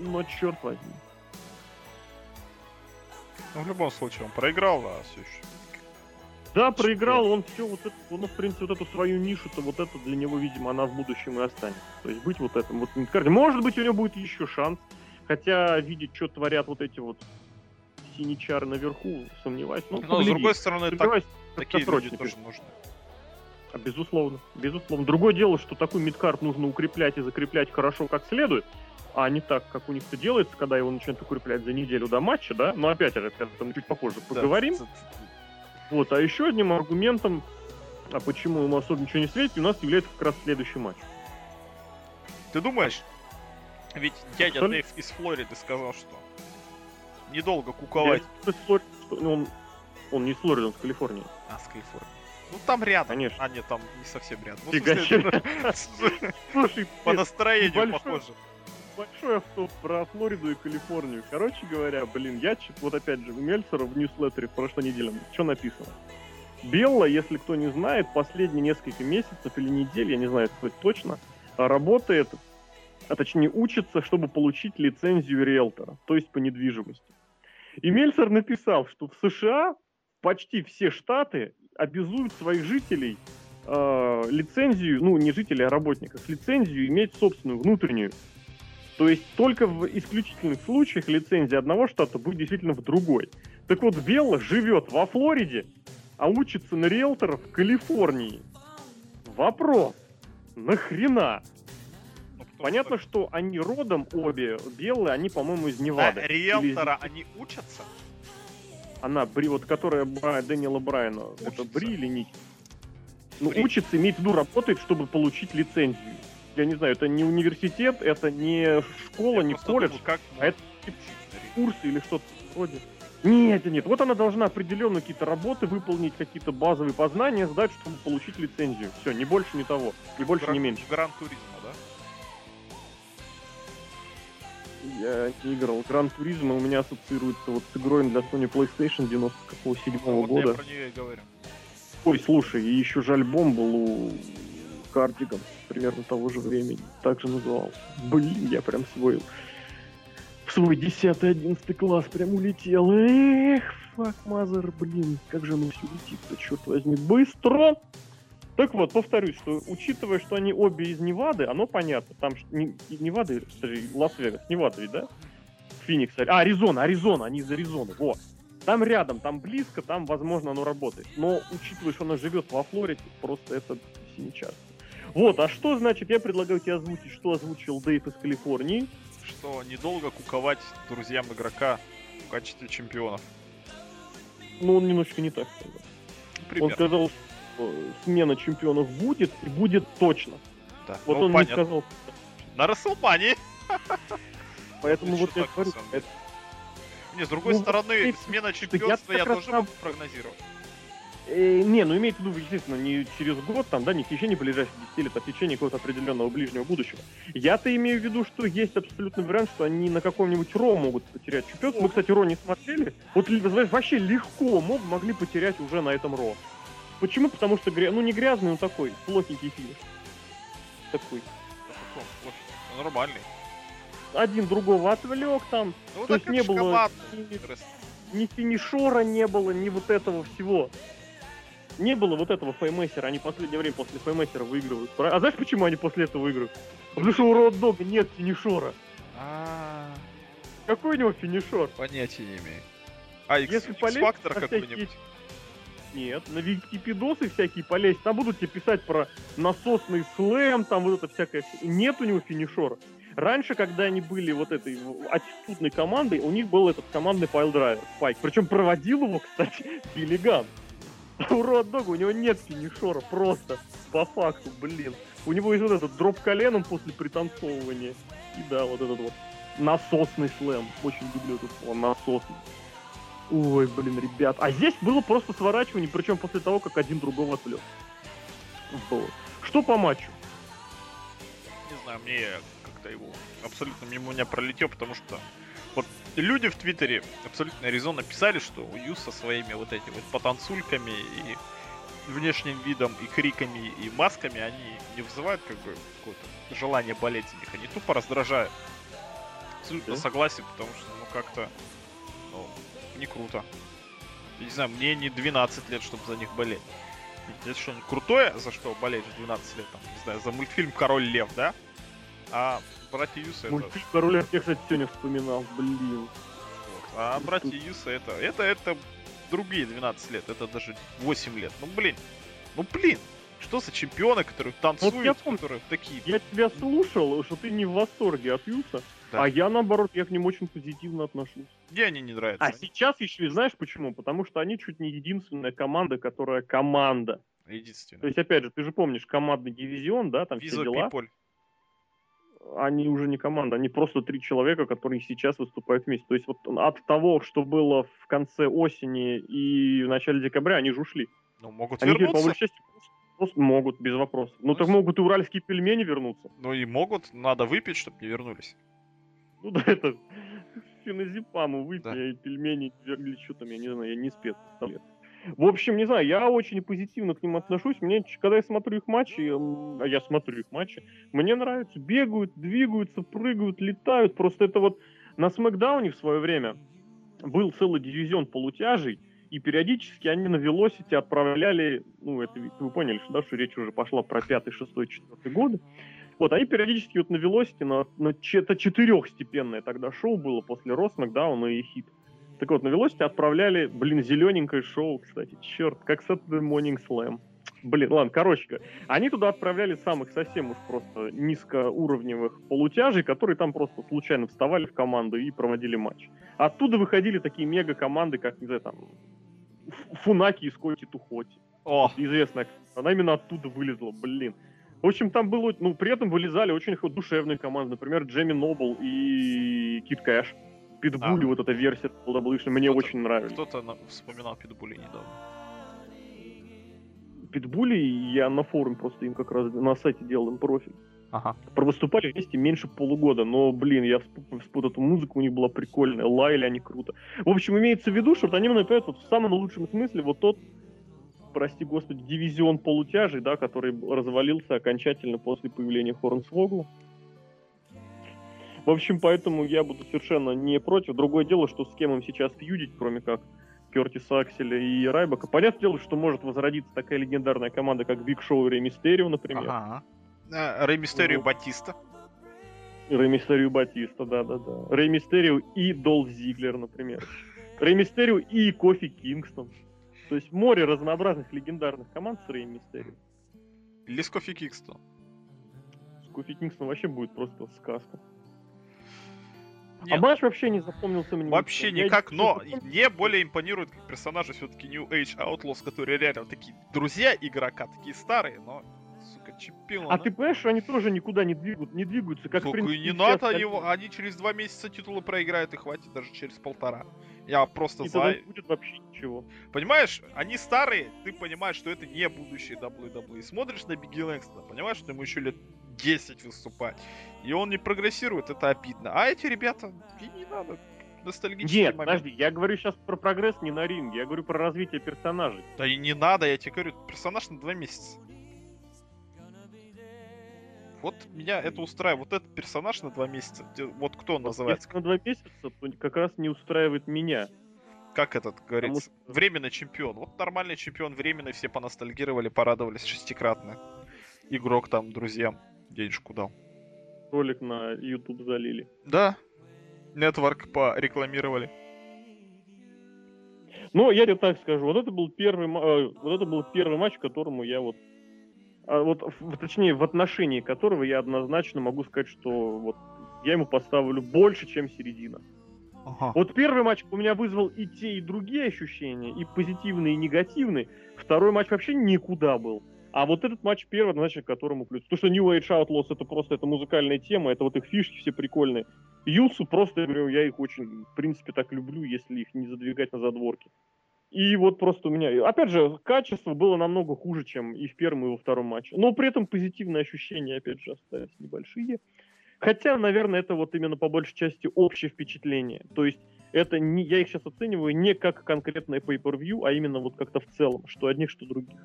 Но черт возьми. Ну, в любом случае, он проиграл, а все еще да, проиграл, он все, вот это, он, в принципе, вот эту свою нишу-то, вот это для него, видимо, она в будущем и останется. То есть быть вот этим вот мидкарде. Может быть, у него будет еще шанс, хотя видеть, что творят вот эти вот синичары наверху, сомневаюсь. Ну, Но, с другой стороны, так, такие люди тоже нужны. А, безусловно, безусловно. Другое дело, что такой мидкарт нужно укреплять и закреплять хорошо как следует, а не так, как у них это делается, когда его начинают укреплять за неделю до матча, да? Но опять же, об этом чуть попозже поговорим. Да, вот, а еще одним аргументом, а почему ему особо ничего не светит, у нас является как раз следующий матч. Ты думаешь, ведь дядя Что? Дэйв из Флориды сказал, что недолго куковать. Я Флор- ну, Он, он не из Флориды, он из Калифорнии. А, с Калифорнией. Ну там рядом. Конечно. А, нет, там не совсем рядом. Ну, Фига смысле. [laughs] Слушай, по настроению похоже. Большой авто про Флориду и Калифорнию. Короче говоря, блин, я вот опять же, у Мельцера в ньюслеттере в прошлой неделе, что написано? Белла, если кто не знает, последние несколько месяцев или недель, я не знаю точно, работает, а точнее учится, чтобы получить лицензию риэлтора, то есть по недвижимости. И Мельцер написал, что в США почти все штаты обязуют своих жителей э, лицензию, ну не жителей, а работников, лицензию иметь собственную, внутреннюю. То есть только в исключительных случаях лицензия одного штата будет действительно в другой. Так вот, Белла живет во Флориде, а учится на риэлтора в Калифорнии. Вопрос. Нахрена? Понятно, что они родом обе белые, они, по-моему, из Невады. Или из- риэлтора они учатся? Она, Бри, вот которая Бра- Дэниела Брайана, это Учится. Бри или Ник? Ну, учится, имеет в виду, работает, чтобы получить лицензию. Я не знаю, это не университет, это не школа, Я не колледж, думаю, как а это курсы или что-то вроде. Нет, нет, вот она должна определенно какие-то работы выполнить, какие-то базовые познания сдать, чтобы получить лицензию. Все, ни больше, ни того. Ни больше, Гран- ни меньше. Гран Туризма, да? Я не играл. Гран Туризма у меня ассоциируется вот с игрой для Sony PlayStation 97 Ну, вот я года. про нее и говорю. Ой, слушай, и еще же альбом был у Кардиган примерно того же времени. Так же назывался. Блин, я прям свой в свой 10-11 класс прям улетел. Эх, fuck, mother, блин, как же оно все летит-то, черт возьми, быстро! Так вот, повторюсь, что учитывая, что они обе из Невады, оно понятно. Там ж не, Невады, Лас-Вегас, Невада да? Феникс, а, Аризона, Аризона, они из Аризоны, вот. Там рядом, там близко, там, возможно, оно работает. Но, учитывая, что она живет во Флориде, просто это синичарство. Вот, а что значит, я предлагаю тебе озвучить, что озвучил Дэйв из Калифорнии. Что недолго куковать друзьям игрока в качестве чемпионов. Ну, он немножечко не так сказал. Он Примерно. сказал, что смена чемпионов будет, и будет точно. Да. Вот Ну, он понятно. не сказал. На Расселмании. Поэтому Это вот я говорю, Не, с другой Ну, стороны, смена чемпионства я, тоже могу прогнозировать. Э, не, ну имеется в виду, естественно, не через год, там, да, не в течение ближайших 10 лет, а в течение какого-то определенного ближнего будущего. Я-то имею в виду, что есть абсолютный вариант, что они на каком-нибудь Ро могут потерять чемпионство. Мы, кстати, Ро не смотрели. Вот знаешь, вообще легко мог, могли потерять уже на этом Ро. Почему? Потому что, ну не грязный, но такой, плохенький финиш. Такой. Ну, Нормальный. Один другого отвлек там, Ну, То есть не было- ни, ни финишора не было, ни вот этого всего. Не было вот этого Fameasser а, они в последнее время после Fameasser а выигрывают. А знаешь, почему они после этого выигрывают? Потому что у Роуд Дога нет finisher а. А, Какой у него finisher? Понятия не имею. А, Если на какой-нибудь. Нет, на википедосы всякие полезть, там будут тебе писать про насосный slam, там вот это всякое. Нет у него finisher а. Раньше, когда они были вот этой аттитудной командой, у них был этот командный piledriver, spike. Причем проводил его, [laughs] кстати, Билли Ган. А [laughs] у Дога у него нет финишора, просто, по факту, блин. У него есть вот этот дроп коленом после пританцовывания. И да, вот этот вот насосный слэм. Очень люблю это слово, насосный. Ой, блин, ребят. А здесь было просто сворачивание, причем после того, как один другого отвлек. Вот. Что по матчу? Не знаю, мне как-то его абсолютно мимо меня пролетел, потому что вот люди в Твиттере абсолютно резонно писали, что у Ю со своими вот этими вот потанцульками и внешним видом, и криками, и масками, они не вызывают как бы какое-то желание болеть за них, они тупо раздражают. Абсолютно Да? согласен, потому что, ну, как-то, ну, не круто. Я не знаю, мне не 12 лет, чтобы за них болеть. Это что, крутое, за что болеть в 12 лет, там, не знаю, за мультфильм Король Лев, да? А братья Юса это... Мультфильм Король я, кстати, сегодня вспоминал, блин. вот. А братья Юса это... Это, это другие 12 лет, это даже 8 лет. Ну, блин. Ну, блин. Что за чемпионы, которые танцуют, я помню. которые такие... Я тебя слушал, что ты не в восторге от Юса, Да. а я, наоборот, я к ним очень позитивно отношусь. Мне они не нравятся. А сейчас еще и знаешь почему? Потому что они чуть не единственная команда, которая команда. То Единственное. есть, опять же, ты же помнишь командный дивизион, да, там все Виза дела. People. Они уже не команда, они просто три человека, которые сейчас выступают вместе. То есть вот от того, что было в конце осени и в начале декабря, они же ушли. Ну, могут Они теперь, по вернуться. большей части, просто, просто могут, без вопросов. Ну, так могут и уральские пельмени вернуться. Ну и могут, надо выпить, чтобы не вернулись. Ну да, это [laughs] феназепаму выпить, Да. и пельмени или что там, я не знаю, я не спец. В общем, не знаю, я очень позитивно к ним отношусь. Мне, когда я смотрю их матчи, а я смотрю их матчи, мне нравится. Бегают, двигаются, прыгают, летают. Просто это вот на Смакдауне в свое время был целый дивизион полутяжей, и периодически они на велосите отправляли, ну, это вы поняли, что, да, что речь уже пошла про пятый, шестой, четвертый годы. Вот, они периодически вот на велосите, на, на это четырехстепенное тогда шоу было после Рос, Макдауна и Хит. Так вот, на велосите отправляли, блин, зелененькое шоу, кстати, черт, как Saturday Morning Slam. Блин, ладно, короче, они туда отправляли самых совсем уж просто низкоуровневых полутяжей, которые там просто случайно вставали в команду и проводили матч. Оттуда выходили такие мега-команды, как, не знаю, там, Фунаки и Скотти Тухоти. О, Известная. Она именно оттуда вылезла, блин. В общем, там было, ну, при этом вылезали очень душевные команды. Например, Джемми Нобл и Кит Кэш. Питбули, А. вот эта версия WWE, мне очень нравились. кто-то на- вспоминал Питбули недавно. Питбули, я на форуме просто им как раз на сайте делал им профиль. Ага. Провыступали вместе меньше полугода, но, блин, я вспомнил эту музыку, у них была прикольная, лаяли они круто. В общем, имеется в виду, что вот они например, вот в самом лучшем смысле вот тот, прости господи, дивизион полутяжей, да, который развалился окончательно после появления Хорнсвогла. В общем, поэтому я буду совершенно не против. Другое дело, что с кем им сейчас фьюдить, кроме как Кертиса Акселя и Райбака. Понятное дело, что может возродиться такая легендарная команда, как Биг Шоу и Рей Мистерио, например. Ага. Э, Рэй Мистерио Вот. Батиста. Рэй Мистерио Батиста, да-да-да. Рэй Мистерио и Долф Зиглер, например. Рэй Мистерио и Кофи Кингстон. То есть море разнообразных легендарных команд с Рэй Мистерио. Или с Кофи Кингстон. С Кофи Кингстон вообще будет просто сказка. Нет. А матч вообще не запомнился мне. Вообще Я никак, но мне более импонируют как персонажи все-таки New Age Outlaws, которые реально такие друзья игрока, такие старые, но, сука, чемпионы. А ты понимаешь, они тоже никуда не двигают, не двигаются, как Сука, и не надо его, они через два месяца титулы проиграют и хватит даже через полтора. Я просто И за... не будет вообще ничего. Понимаешь, они старые, ты понимаешь, что это не будущее WWE. Смотришь на Бигги Лэнгстона, понимаешь, что ему еще лет 10 выступать. И он не прогрессирует, это обидно. А эти ребята, и не надо. Ностальгический Нет, момент. подожди, я говорю сейчас про прогресс не на ринге, я говорю про развитие персонажей. Да и не надо, я тебе говорю, персонаж на два месяца. Вот меня это устраивает. Вот этот персонаж на два месяца. Вот кто он называется? Если на два месяца, то как раз не устраивает меня. Как этот говорится? что- Временный чемпион. Вот нормальный чемпион временный, все поностальгировали, порадовались шестикратно. Игрок там друзьям денежку дал. Ролик на YouTube залили. Да. Нетворк порекламировали. Ну, я тебе так скажу, вот это был первый, э, вот это был первый матч, к которому я вот, а, вот, в- точнее, в отношении которого я однозначно могу сказать, что вот я ему поставлю больше, чем середина. Ага. Вот первый матч у меня вызвал и те, и другие ощущения, и позитивные, и негативные. Второй матч вообще никуда был. А вот этот матч первый, значит, к которому плюс. То, что New Age Outlaws это просто это музыкальная тема, это вот их фишки все прикольные. Юсу просто, я говорю, я их очень, в принципе, так люблю, если их не задвигать на задворки. И вот просто у меня... Опять же, качество было намного хуже, чем и в первом, и во втором матче. Но при этом позитивные ощущения, опять же, остались небольшие. Хотя, наверное, это вот именно по большей части общее впечатление. То есть это не, я их сейчас оцениваю не как конкретное pay-per-view, а именно вот как-то в целом, что одних, что других.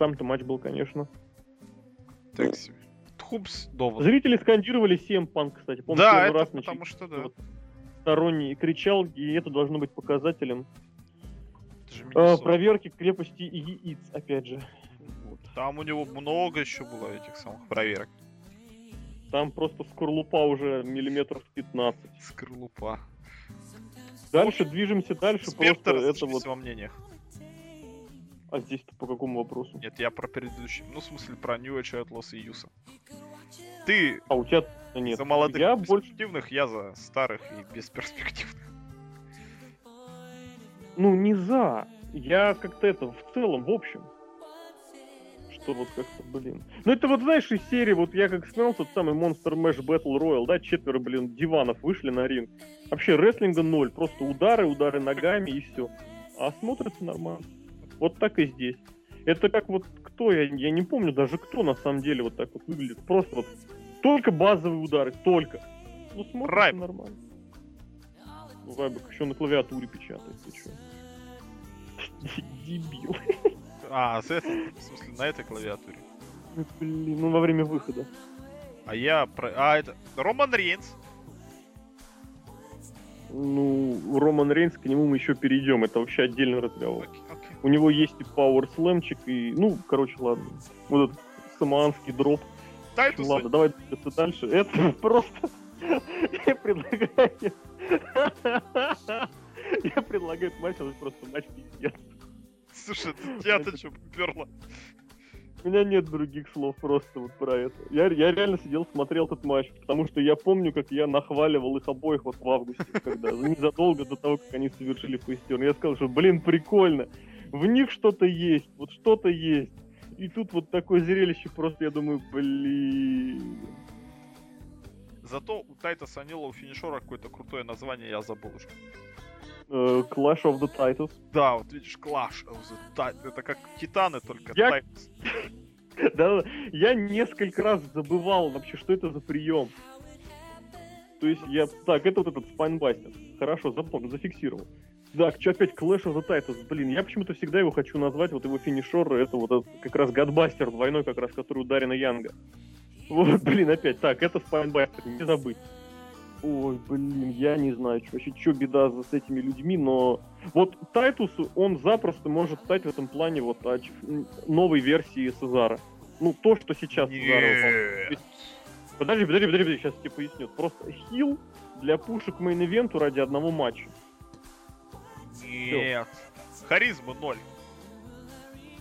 Сам-то матч был, конечно. Так себе. Тхупс довод. Зрители скандировали CM Punk, кстати. Помню, Да, первый это раз потому что да. вот сторонний кричал, и это должно быть показателем Это же Миннесота. проверки крепости яиц, опять же. Вот. Там у него много еще было этих самых проверок. Там просто скорлупа уже миллиметров 15. Скорлупа. Дальше движемся дальше, Спектр просто это вот... во мнениях. А здесь-то по какому вопросу? Нет, я про предыдущий. Ну, в смысле, про New Age Outlaws и Юса. Ты А у тебя нет. за молодых я и больше... перспективных, я за старых и бесперспективных. Ну, не за. Я как-то это, в целом, в общем. что вот как-то, блин. Ну это вот, знаешь, из серии, вот я как смотрел тот самый Monster Mash Battle Royale, да, четверо, блин, диванов вышли на ринг. Вообще рестлинга ноль, просто удары, удары ногами и все. А смотрится нормально. Вот так и здесь. Это как вот кто, я, я не помню даже кто на самом деле вот так вот выглядит. Просто вот только базовые удары, только. Ну смотрится Райб. нормально. Ну, Райбок еще на клавиатуре печатает, ты чё? [laughs] Дебил. А, с этой, в смысле, на этой клавиатуре. Ну, Блин, ну во время выхода. А я про... А, это... Роман Рейнс. Ну, Роман Рейнс, к нему мы еще перейдем. Это вообще отдельный разговор. Окей. У него есть и Power Slamчик, и... Ну, короче, ладно. Вот этот самоанский дроп. Тайтус. Ладно, давай двигаться дальше. Это [laughs] просто... Я предлагаю... Я предлагаю этот матч, это просто матч пиздец. Слушай, тебя-то что поперло? У меня нет других слов просто вот про это. Я, я реально сидел, смотрел этот матч, потому что я помню, как я нахваливал их обоих вот в августе, когда незадолго до того, как они совершили фейстерн. Я сказал, что, блин, прикольно, в них что-то есть, вот что-то есть. И тут вот такое зрелище просто, я думаю, блин. Зато у Тайтаса Нила у финишера какое-то крутое название, я забыл уже. Э, Clash of the Titans. Да, вот видишь, Clash of the Titans. Это как Титаны, только Я- Тайтанс. [laughs] Да, я несколько раз забывал вообще, что это за прием. То есть я... Так, это вот этот спайнбастер. Хорошо, запомнил, зафиксировал. Так, что опять Clash of the Titans? Блин, я почему-то всегда его хочу назвать, вот его финишер, это вот этот как раз Гадбастер двойной, как раз, который у Дарина Янга. Вот, блин, опять. Так, это spinebuster, не забыть. Ой, блин, я не знаю, чё, вообще, что беда с этими людьми, но вот Тайтус, он запросто может стать в этом плане вот м, новой версии Сезара. Ну, то, что сейчас Сезара. Подожди, подожди, подожди, подожди, сейчас тебе поясню. Просто хил для пушек мейн-ивенту ради одного матча. Нет. Харизма ноль.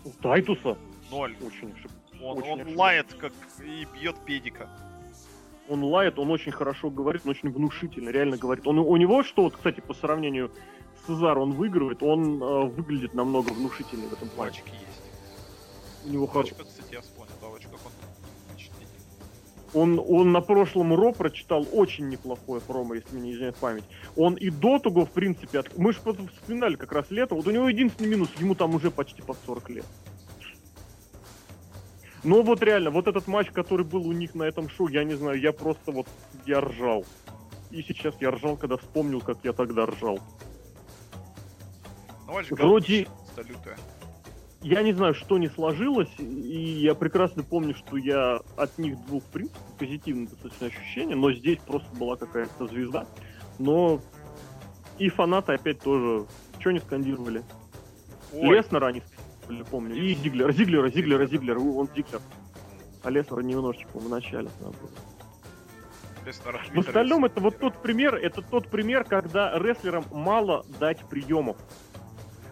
У Тайтуса Ноль. очень шик- Он, Очень он ошибаюсь. лает как и бьет педика. Он лает, он очень хорошо говорит, он очень внушительно, реально говорит. Он, у него что, вот, кстати, по сравнению с Сезаром он выигрывает, он э, выглядит намного внушительнее в этом плане. Пачки есть. У него хор- Пачка, кстати, я вспомнил, да, очень как он. Он, он на прошлом Ро прочитал очень неплохое промо, если мне не изменяет память. Он и до того, в принципе, от... мы же вспоминали как раз лето, вот у него единственный минус, ему там уже почти под 40 лет. Но вот реально, вот этот матч, который был у них на этом шоу, я не знаю, я просто вот, я ржал. И сейчас я ржал, когда вспомнил, как я тогда ржал. Ну, Вроде- лютое. Я не знаю, что не сложилось, и я прекрасно помню, что я от них двух, в принципе, позитивное достаточно ощущение, но здесь просто была какая-то звезда. Но и фанаты опять тоже, что не скандировали? Ой, Леснера они скандировали, помню, и Зиглера, Зиглера, Зиглера, Зиглера, он Зиглер. А Леснера немножечко в начале. надо было. В остальном это вот тот пример, это тот пример, когда рестлерам мало дать приемов.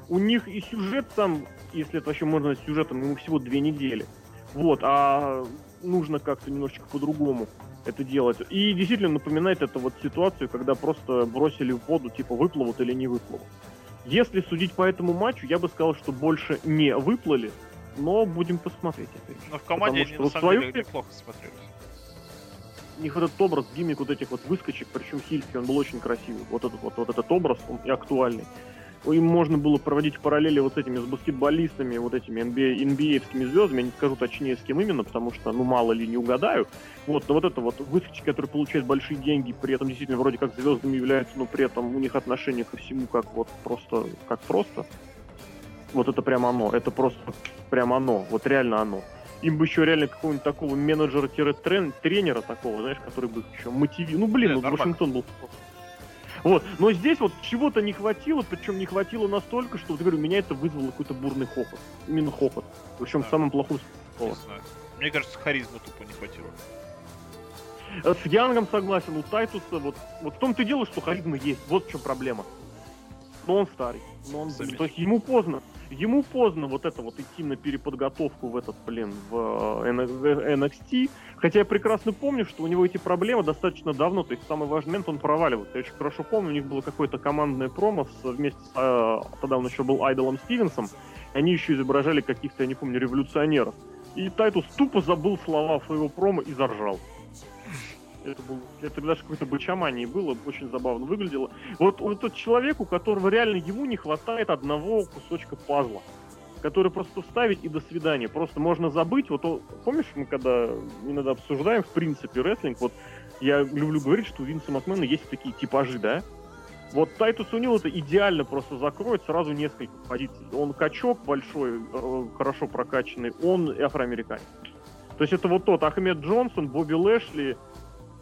У них и сюжет сам, если это вообще можно назвать сюжетом, ему всего две недели. Вот, а нужно как-то немножечко по-другому это делать. И действительно напоминает это вот ситуацию, когда просто бросили в воду, типа выплывут или не выплывут. Если судить по этому матчу, я бы сказал, что больше не выплыли, но будем посмотреть опять. Но в команде Потому они что на самом свою деле неплохо смотрелись. у них вот этот образ, гиммик вот этих вот выскочек, причем хильский, он был очень красивый. Вот этот вот, вот этот образ, он и актуальный. Им можно было проводить параллели вот с этими, с баскетболистами, вот этими NBA, NBA-евскими звездами, я не скажу точнее, с кем именно, потому что, ну, мало ли, не угадаю. Вот, но вот это вот выскочки, которые получают большие деньги, при этом действительно вроде как звездами являются, но при этом у них отношение ко всему как вот просто, как просто. Вот это прям оно, это просто прям оно, вот реально оно. Им бы еще реально какого-нибудь такого менеджера-тренера такого, знаешь, который бы их еще мотивировал. Ну, блин, Не, ну, нормально. Вашингтон был вот, но здесь вот чего-то не хватило, причем не хватило настолько, что, вот говорю, меня это вызвало какой-то бурный хохот. Именно хохот. Причем Да. в самом плохом знаю. Мне кажется, харизмы тупо не хватило. Э, С Янгом согласен, у Тайтуса вот, вот в том-то и дело, что харизма есть. Вот в чем проблема. Но он старый. Но он, то есть ему поздно. Ему поздно вот это вот идти на переподготовку в этот, блин, в э, NXT. Хотя я прекрасно помню, что у него эти проблемы достаточно давно. То есть самый важный момент он проваливается. Я очень хорошо помню, у них было какое-то командное промо с- вместе с... э, тогда он еще был Айдолом Стивенсом. и Они еще изображали каких-то, я не помню, революционеров. И Тайтус тупо забыл слова своего промо и заржал. Это, был, это даже какой-то бычамании было, очень забавно выглядело. Вот, вот тот человек, у которого реально ему не хватает одного кусочка пазла который просто вставить и до свидания. Просто можно забыть. Вот помнишь, мы когда иногда обсуждаем, в принципе, рестлинг, вот я люблю говорить, что у Винса Макмена есть такие типажи, да? Вот Тайтус Унил это идеально просто закроет сразу несколько позиций. Он качок большой, э, хорошо прокачанный, он афроамериканец. То есть это вот тот Ахмед Джонсон, Бобби Лэшли,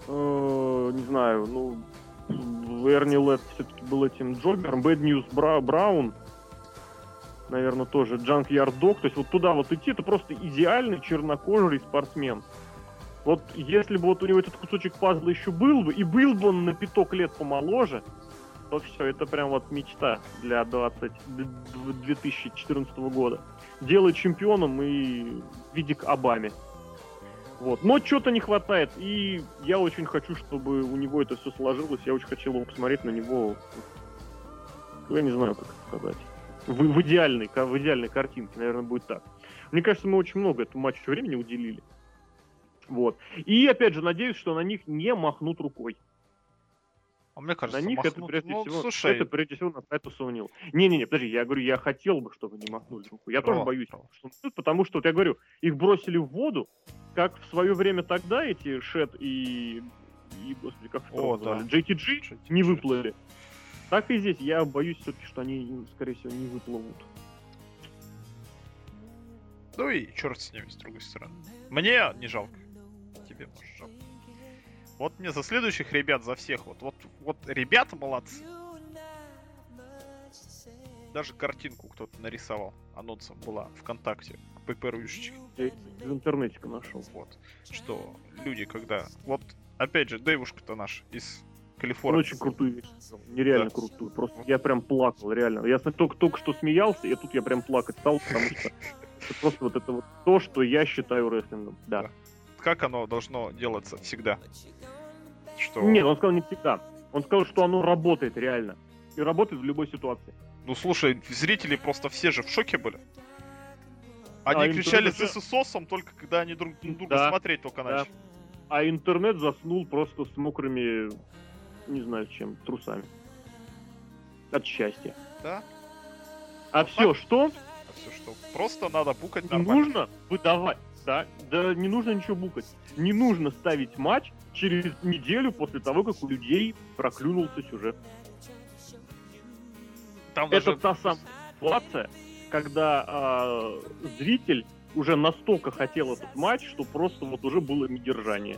э, не знаю, ну, Эрни Лэдд все-таки был этим jobber ом, Бэд Ньюс Бра Браун, наверное, тоже Junkyard Dog. То есть вот туда вот идти, это просто идеальный чернокожий спортсмен. Вот если бы вот у него этот кусочек пазла еще был бы, и был бы он на пяток лет помоложе, то все, это прям вот мечта для 20, 2014 года. Делать чемпионом и виде к Обаме. Вот. Но что-то не хватает, и я очень хочу, чтобы у него это все сложилось. Я очень хотел его посмотреть на него. Я не знаю, как это сказать. В, в, идеальной, в идеальной картинке, наверное, будет так. Мне кажется, мы очень много этому матчу времени уделили. Вот. И опять же, надеюсь, что на них не махнут рукой. А мне кажется, на них махнут... это прежде ну, всего, слушай... это прежде всего на Тайтуса Унил. Не-не-не, подожди, я говорю, я хотел бы, чтобы не махнули руку. Я тоже боюсь, о. что потому что, вот я говорю, их бросили в воду, как в свое время тогда эти Шет и, и господи, как О, второго звали, да. JTG не выплыли. Так и здесь. Я боюсь все-таки, что они, скорее всего, не выплывут. Ну и черт с ними, с другой стороны. Мне не жалко. Тебе, может, жалко. Вот мне за следующих ребят, за всех, вот, вот, вот ребята молодцы. Даже картинку кто-то нарисовал. Анонсом была ВКонтакте. ППРУшечки. Я в интернете нашел. Вот. Что люди, когда... Вот, опять же, Дэйвушка-то наш из Он Калифорнии. очень крутую вещь сказал. Нереально Да. крутую. Просто я прям плакал, реально. Я только, только что смеялся, и тут я прям плакать стал, потому что это просто вот это вот то, что я считаю рестлингом. Да. Как оно должно делаться всегда? Что... Нет, он сказал не всегда. Он сказал, что оно работает реально. И работает в любой ситуации. Ну слушай, зрители просто все же в шоке были. А, Они им кричали тоже- с сосом только когда они друг на друга Да, смотреть только да. начали. А интернет заснул просто с мокрыми, не знаю чем, трусами. От счастья. Да? А Вот все, что? А все что? Просто надо букать Не нормально. нужно выдавать. Да, да не нужно ничего букать. Не нужно ставить матч через неделю после того, как у людей проклюнулся сюжет. Там Это даже... та самая ситуация, когда а, зритель уже настолько хотел этот матч, что просто вот уже было недержание.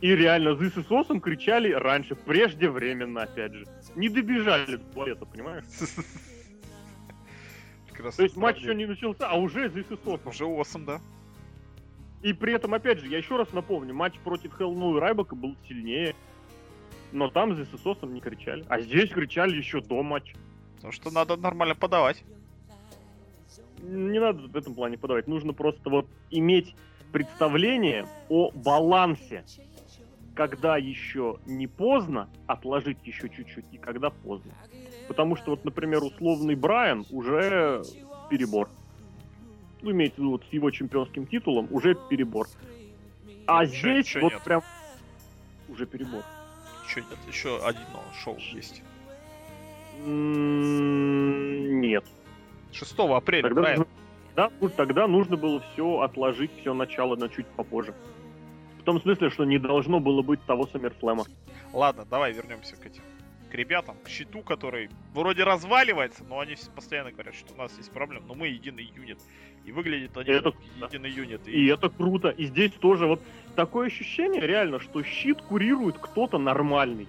И реально This is Awesome кричали раньше, преждевременно, опять же. Не добежали до туалета, понимаешь? [laughs] Прекрасно То есть матч еще не начался, а уже This is Awesome. Уже осом, да? И при этом, опять же, я еще раз напомню, матч против Хелл и Райбака был сильнее. Но там is Awesome не кричали. А здесь кричали еще до матча. Потому что надо нормально подавать. Не надо в этом плане подавать. Нужно просто вот иметь представление о балансе. Когда еще не поздно, отложить еще чуть-чуть, и когда поздно. Потому что вот, например, условный Брайан уже перебор. Ну, имеется в виду вот с его чемпионским титулом уже перебор. А Еще- здесь еще вот нет. прям уже перебор. Еще нет, еще одно шоу есть. М, Нет. 6 апреля, Тогда, правильно? нужно- да, ну, тогда нужно было все отложить, все начало на чуть попозже. В том смысле, что не должно было быть того Саммерслэма. Ладно, давай вернемся к этим к ребятам, к щиту, который вроде разваливается, но они постоянно говорят, что у нас есть проблемы, но мы единый юнит. И выглядит они Это как единый юнит. И это круто. И здесь тоже вот такое ощущение реально, что щит курирует кто-то нормальный.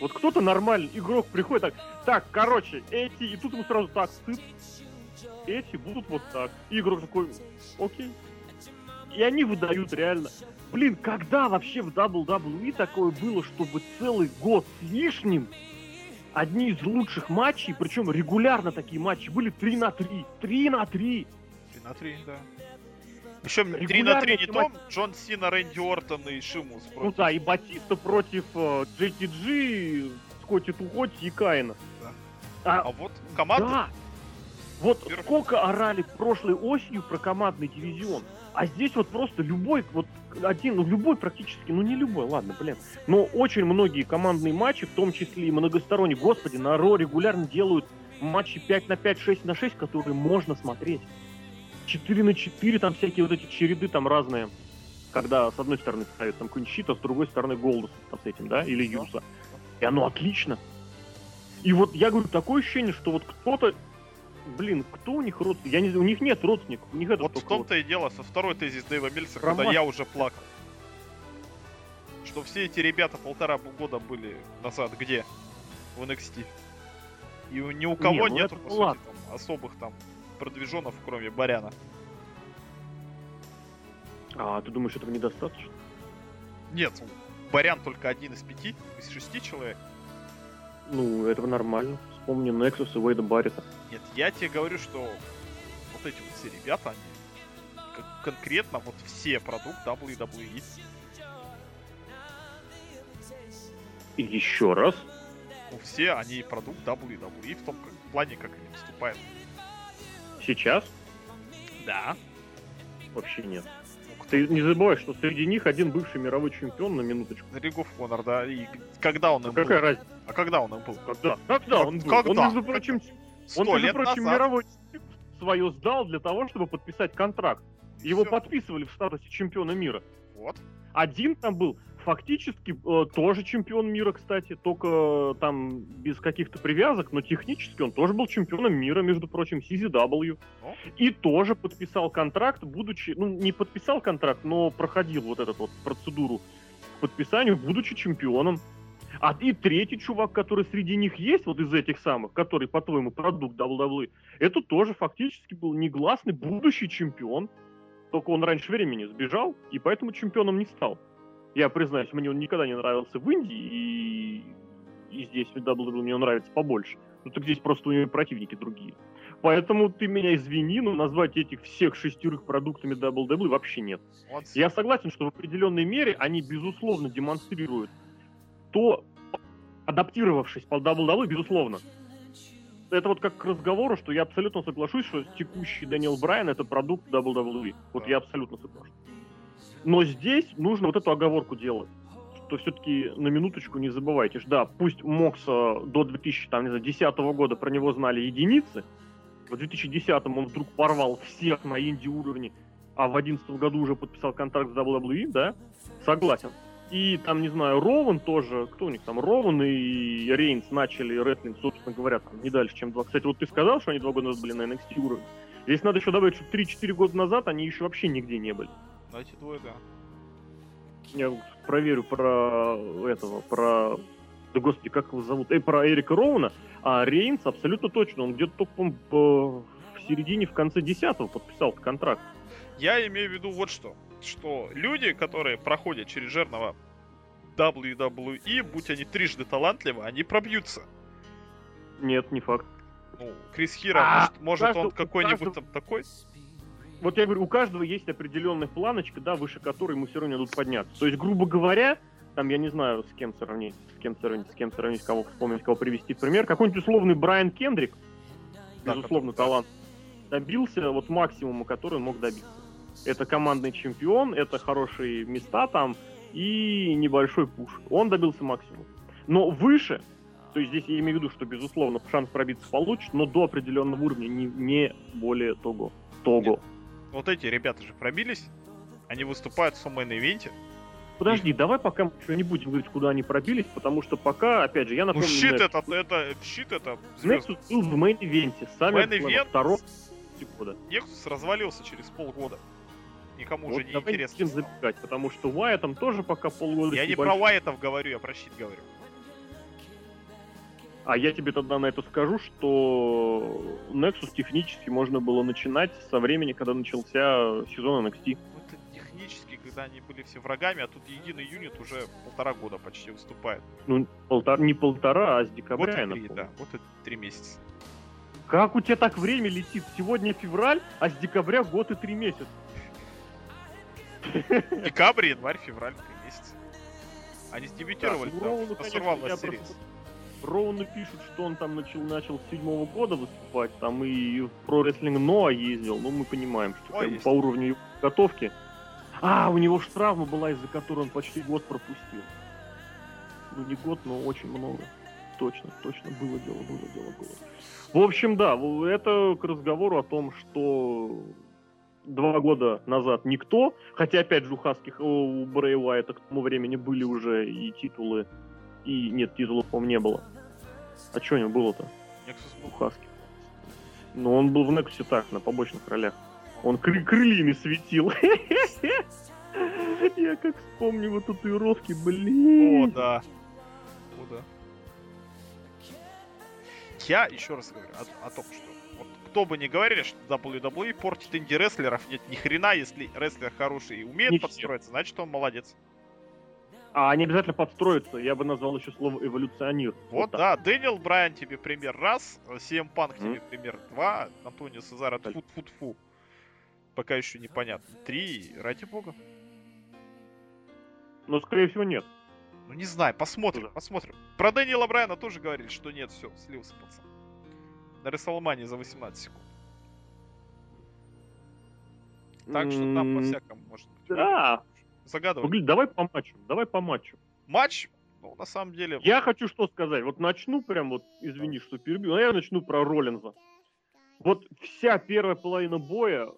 Вот кто-то нормальный игрок приходит так, так, короче, эти, и тут ему сразу так, цып, эти будут вот так. И игрок такой, окей. И они выдают реально. Блин, когда вообще в WWE такое было, чтобы целый год с лишним одни из лучших матчей, причем регулярно такие матчи были 3 на 3. 3 на 3. 3 на 3, да. Еще 3 на 3 Регулярно не эти том, Джон Сина, Рэнди Ортон и Шимус Ну против. да, и Батиста против э, JTG, Скотти Тухотти и Каина. Да. А, А вот команда, да. Вот сколько орали прошлой осенью про командный дивизион. А здесь вот просто любой, вот один, ну любой практически, ну не любой, ладно, блин. Но очень многие командные матчи, в том числе и многосторонние, господи, на РО регулярно делают матчи 5 на 5, 6 на 6, которые можно смотреть. 4 на 4, там всякие вот эти череды там разные. Когда с одной стороны ставят там какой-нибудь а с другой стороны Голдус там с этим, да, или Юса. И оно отлично. И вот я говорю, такое ощущение, что вот кто-то блин, кто у них родственник? Я не у них нет родственников, у них это Вот в том-то и дело, со второй тезис Дэйва Мельца, Роман. когда я уже плакал. Что все эти ребята полтора года были назад где? В NXT. И ни у кого Не, ну нету, по сути, ладно. там, особых там продвиженов, кроме Баряна. А ты думаешь, этого недостаточно? Нет, Барян только один из пяти, из шести человек. Ну, этого нормально. Вспомни Nexus и Уэйда Баррета. Нет, я тебе говорю, что вот эти вот все ребята, они кон- конкретно вот все продукт WWE. И еще раз. Ну, все они продукт WWE в том как, в плане, как они выступают. Сейчас Да. вообще нет. Ты не забывай, что среди них один бывший мировой чемпион на минуточку. Риг оф Honor, да. И когда он им Какая был? разница? А когда он им был? Когда? Когда он был? Когда? Он, между прочим, он, между прочим, назад. мировой свое сдал для того, чтобы подписать контракт. Его Всё. подписывали в статусе чемпиона мира. Вот. Один там был фактически э, тоже чемпион мира, кстати, только э, там без каких-то привязок, но технически он тоже был чемпионом мира, между прочим, CZW. Ну. И тоже подписал контракт, будучи, ну, не подписал контракт, но проходил вот эту вот процедуру к подписанию, будучи чемпионом. А и третий чувак, который среди них есть, вот из этих самых, который, по-твоему, продукт WWE, это тоже фактически был негласный будущий чемпион. Только он раньше времени сбежал, и поэтому чемпионом не стал. Я признаюсь, мне он никогда не нравился в Индии, и, и здесь в WWE мне он нравится побольше. Ну так здесь просто у него противники другие. Поэтому ты меня извини, но назвать этих всех шестерых продуктами WWE вообще нет. Вот. Я согласен, что в определенной мере они, безусловно, демонстрируют то, адаптировавшись по WWE, безусловно. Это вот как к разговору, что я абсолютно соглашусь, что текущий Дэниел Брайан это продукт WWE. Вот я абсолютно соглашусь. Но здесь нужно вот эту оговорку делать. Что все-таки на минуточку не забывайте, что да, пусть Мокса до 2000, там, не знаю, 10 года про него знали единицы, в 2010 он вдруг порвал всех на инди уровне, а в 2011 году уже подписал контракт с WWE, да, согласен. И там, не знаю, Рован тоже, кто у них там, Рован и Рейнс начали рестлинг, собственно говоря, там, не дальше, чем два. Кстати, вот ты сказал, что они два года назад были на NXT уровне. Здесь надо еще добавить, что 3-4 года назад они еще вообще нигде не были. Ну, эти двое, да. Я проверю про этого, про... Да господи, как его зовут? Э, про Эрика Роуна. А Рейнс абсолютно точно. Он где-то только в середине, в конце 10 подписал контракт. Я имею в виду вот что. Что люди, которые проходят через жирного WWE, будь они трижды талантливы, они пробьются. Нет, не факт. Ну, Крис Хира, А, может, может каждого- он какой-нибудь каждого- там такой? Вот я говорю, у каждого есть определенная планочка, да, выше которой ему все равно идут подняться. То есть, грубо говоря, там, я не знаю, с кем сравнить, с кем сравнить, с кем сравнить, кого вспомнить, кого привести в пример. Какой-нибудь условный Брайан Кендрик, Да, безусловно, который- талант, добился вот максимума, который он мог добиться. Это командный чемпион, это хорошие места там и небольшой пуш. Он добился максимума. Но выше, то есть здесь я имею в виду, что, безусловно, шанс пробиться получит, но до определенного уровня, не, не более того. Того. Вот эти ребята же пробились. Они выступают в самом ивенте. Подожди, давай пока мы еще не будем говорить, куда они пробились, потому что пока, опять же, я Ну, напомню... щит Nexus. это, это, щит это. Nexus был в мейн-ивенте, сами Main-event? второго года. Nexus развалился через полгода. Никому Вот уже не интересно. забегать, потому что Уайя там тоже пока полгода... Я не про небольшим. Уайтов говорю, я про щит говорю. А я тебе тогда на это скажу, что Nexus технически можно было начинать со времени, когда начался сезон NXT. Ну, это технически, когда они были все врагами, а тут единый юнит уже полтора года почти выступает. Ну, полтора, не полтора, а с декабря, я и три, да. Вот это три месяца. Как у тебя так время летит? Сегодня февраль, а с декабря год и три месяца. [laughs] Декабрь, январь, февраль, три месяца. Они дебютировали Да, там, ну, на конечно, просто- Роуну пишут, что он там начал, начал с седьмого года выступать, там и в про рестлинг Ноа ездил, ну мы понимаем, что О, по уровню подготовки. А, у него же травма была, из-за которой он почти год пропустил. Ну не год, но очень много. Точно, точно, было дело, было дело, было. В общем, да, это к разговору о том, что два года назад никто, хотя опять же у Хаских, у Брэй Уайта к тому времени были уже и титулы, и нет, титулов, по-моему, не было. А что у него было-то у. Хаски? Ну, он был в Нексусе так, на побочных ролях. Он кры- крыльями светил. [laughs] Я как вспомню вот татуировки, О, блин. да. О, да. Я еще раз говорю о, о том, что кто бы ни говорили, что WWE портит инди-рестлеров, нет ни хрена, если рестлер хороший и умеет Не все. подстроиться, значит он молодец. А они обязательно подстроятся. Я бы назвал еще слово эволюционер. Вот, так. да, Дэниел Брайан тебе пример раз, CM Панк М. тебе пример два, Антонио Так. тфу тфу Пока еще непонятно. Три, ради бога. Но, скорее всего, нет. Ну не знаю, посмотрим, Да. посмотрим. Про Дэниела Брайана тоже говорили, что нет, все, слился пацан. На Рестлмании за 18 секунд. Так что там по-всякому может быть. Да. Загадывай. Погоди, давай по матчу. Давай по матчу. Матч, ну, на самом деле... Я хочу что сказать. Вот начну прям вот, извини, что перебью, но я начну про Роллинза. Вот вся первая половина боя,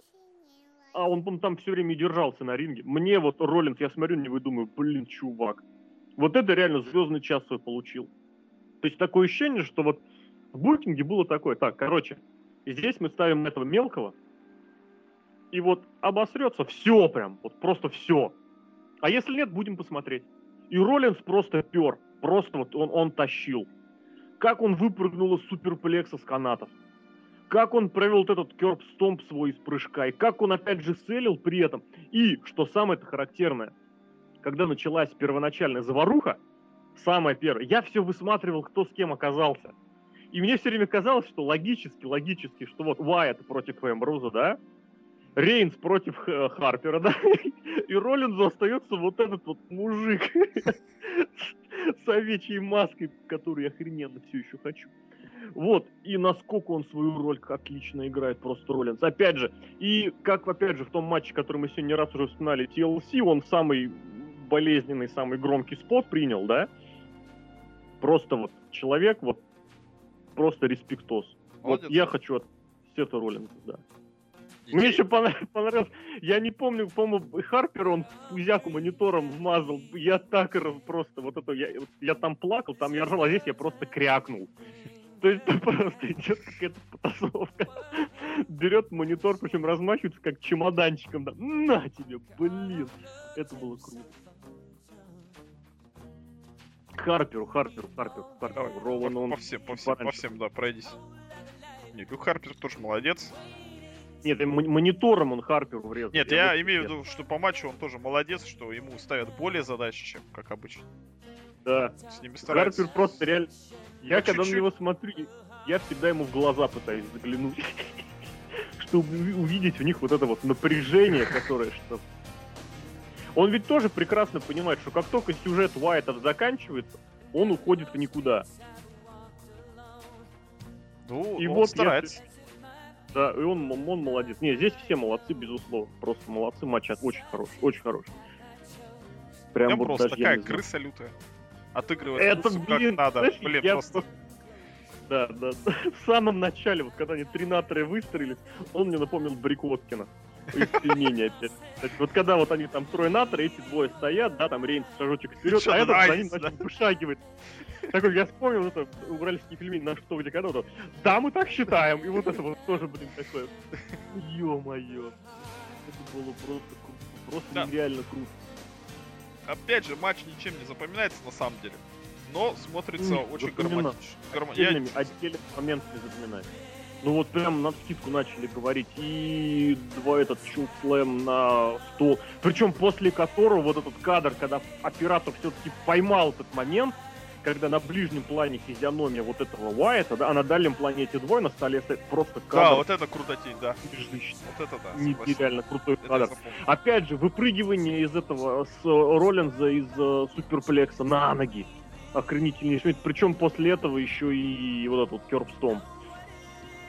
а он, по там все время и держался на ринге. Мне вот Роллинз, я смотрю на него и думаю, блин, чувак. Вот это реально звездный час свой получил. То есть такое ощущение, что вот в букинге было такое, так, короче, здесь мы ставим этого мелкого, и вот обосрется все прям, вот просто все. А если нет, будем посмотреть. И Роллинс просто пер. Просто вот он, он тащил. Как он выпрыгнул из суперплекса с канатов. Как он провел вот этот керп стомп свой из прыжка. И как он опять же селил при этом. И, что самое-то характерное, когда началась первоначальная заваруха, самое первое, я все высматривал, кто с кем оказался. И мне все время казалось, что логически, логически, что вот Уайт против Эмбруза, да, Рейнс против э, Харпера, [laughs] да, и Роллинзу остается вот этот вот мужик [laughs] с овечьей маской, которую я охрененно все еще хочу. Вот, и насколько он свою роль отлично играет просто Роллинс. Опять же, и как, опять же, в том матче, который мы сегодня раз уже вспоминали, TLC, он самый болезненный, самый громкий спот принял, да? Просто вот человек, вот, просто респектос. Вот Молодец. я хочу от Сета Роллинза, да. Идея. Мне еще понрав- понравилось, я не помню, по-моему, Харпер он пузяку монитором вмазал. Я так просто вот это, я, вот я там плакал, там я ржал, а здесь я просто крякнул. То есть там [laughs] просто идет какая-то потасовка. Берет монитор, причем размахивается как чемоданчиком. Да. На тебе, блин. Это было круто. Харперу, Харперу, Харперу, Давай, Харперу. Ролан, по, он по всем, по всем, по всем, да, пройдись. Не, Люк Харпер тоже молодец. Нет, монитором он Харперу врезал. Нет, Я я имею в нет. виду, что по матчу он тоже молодец, что ему ставят более задач, чем как обычно. Да. С ними стараются. Харпер просто реально... Я Ну, когда на чуть-чуть. него смотрю, я всегда ему в глаза пытаюсь заглянуть. [laughs] Чтобы уви- увидеть в них вот это вот напряжение, которое что... Он ведь тоже прекрасно понимает, что как только сюжет Уайтов заканчивается, он уходит в никуда. Ну, И он вот старается. Да, и он, он молодец. Не, здесь все молодцы, безусловно. Просто молодцы, матч очень хороший, очень хороший. Прям вот просто такая крыса лютая. Отыгрывает Это, как блин, надо. знаешь, Блин, я просто... просто- Да, да, да. [laughs] В самом начале, вот когда они три натрия выстрелили, он мне напомнил Брикоткина. Пельменей опять. Вот когда вот они там трое натрия, эти двое стоят, да, там Рейнс шажочек вперед, а этот за ним начал вышагивать. Такой, я вспомнил это уральский пельмень на что, где когда да, мы так считаем, и вот это вот тоже, блин, такое, ё-моё. Это было просто просто Да. нереально круто. Опять же, матч ничем не запоминается на самом деле. Но смотрится очень гармонично. Гармо- Я- отдельными, отдельными моментами запоминать. Ну вот прям на скидку начали говорить. И два этот чулслэм на стол. Причем после которого вот этот кадр, когда оператор все-таки поймал этот момент, когда на ближнем плане физиономия вот этого Уайта, да, а на дальнем плане эти двое на столе стоят просто Да, кадр вот это крутотень, да. бежищный. Вот это да. Нереально крутой Это кадр. Опять же, выпрыгивание из этого с Роллинза из э, суперплекса на ноги. охренительнейший. Причем после этого еще и вот этот вот керпстом.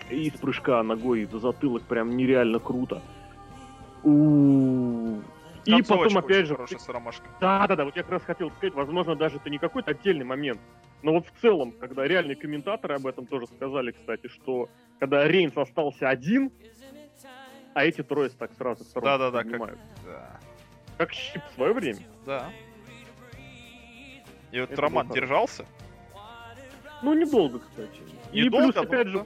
С прыжка ногой за затылок прям нереально круто. И потом опять же... Да, да, да, вот я как раз хотел сказать, возможно, даже это не какой-то отдельный момент. Но вот в целом, когда реальные комментаторы об этом тоже сказали, кстати, что когда Рейнс остался один, а эти трое так сразу сторон да, да, да, как, да. как щип в свое время. Да. И вот это Роман держался? Ну, недолго, кстати. Недолго, и плюс, опять же,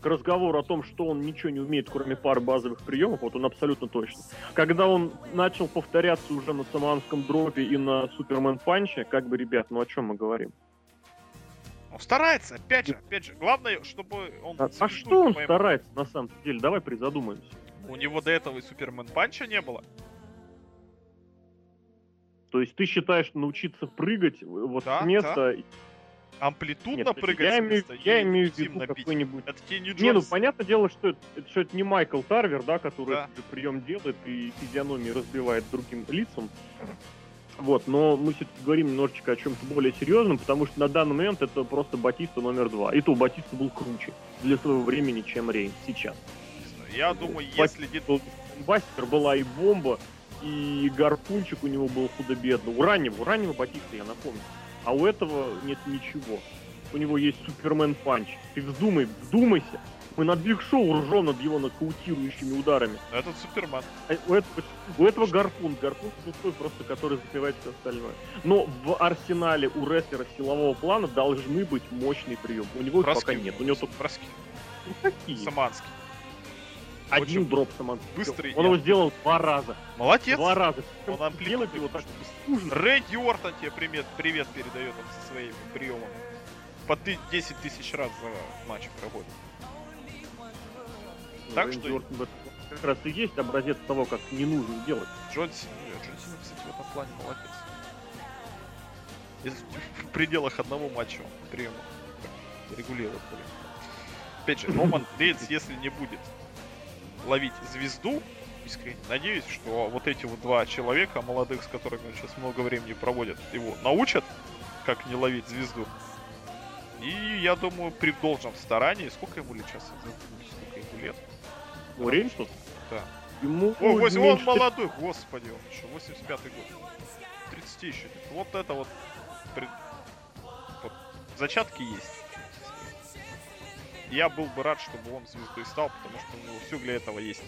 к разговору о том, что он ничего не умеет, кроме пары базовых приемов, вот он абсолютно точно. Когда он начал повторяться уже на саманском дропе и на Супермен Панче, как бы, ребят, ну о чем мы говорим? Он старается, опять же, опять же. Главное, чтобы он... А, а что он моему... старается, на самом деле? Давай призадумаемся. У него до этого и Супермен Панча не было. То есть ты считаешь научиться прыгать вот да, с места... Да амплитудно Нет, прыгать я имею, я имею в виду какой-нибудь... Это тебе не Не, ну, понятное дело, что это, что это не Майкл Тарвер, да, который да. прием делает и физиономии разбивает другим лицам. Вот, но мы все-таки говорим немножечко о чем-то более серьезном, потому что на данный момент это просто Батиста номер два. И то Батиста был круче для своего времени, чем Рейн сейчас. Я думаю, если где-то... Бастер была и бомба, и гарпунчик у него был худо-бедно. У раннего, у раннего Батиста, я напомню. А у этого нет ничего. У него есть Superman Punch. Ты вздумай, вдумайся. Мы над Биг Шоу ржем над его нокаутирующими ударами. Этот Супермен. А у этого, у этого гарпун. Гарпун пустой просто, который закрывает все остальное. Но в арсенале у рестлера силового плана должны быть мощные приемы. У него их пока нет. У него только... Броски. Ну, какие? Саманский. Один Очень дроп Саманский. Быстрый. Он его сделал два раза. Молодец. Два раза. Он амплитуд его так Рэнди Ортон тебе привет, привет передает он со своими приемами. По 10 тысяч раз за матч работает. Ну, так Рэнди что... Ортон как раз и есть образец того, как не нужно делать. Джон Сина, Джон Сина, кстати, в этом плане молодец. Если в пределах одного матча приема регулирует. Опять же, Роман Рейнс, если не будет ловить звезду, искренне надеюсь, что вот эти вот два человека молодых, с которыми он сейчас много времени проводит, его научат, как не ловить звезду. И я думаю, при должном старании, сколько ему лет сейчас? Сколько ему лет? Ну, Рейнсу? Да. Ему О, он меньше... молодой, господи, он еще 85-й год. 30 еще. Вот это вот, вот зачатки есть я был бы рад, чтобы он звездой стал, потому что у него все для этого есть.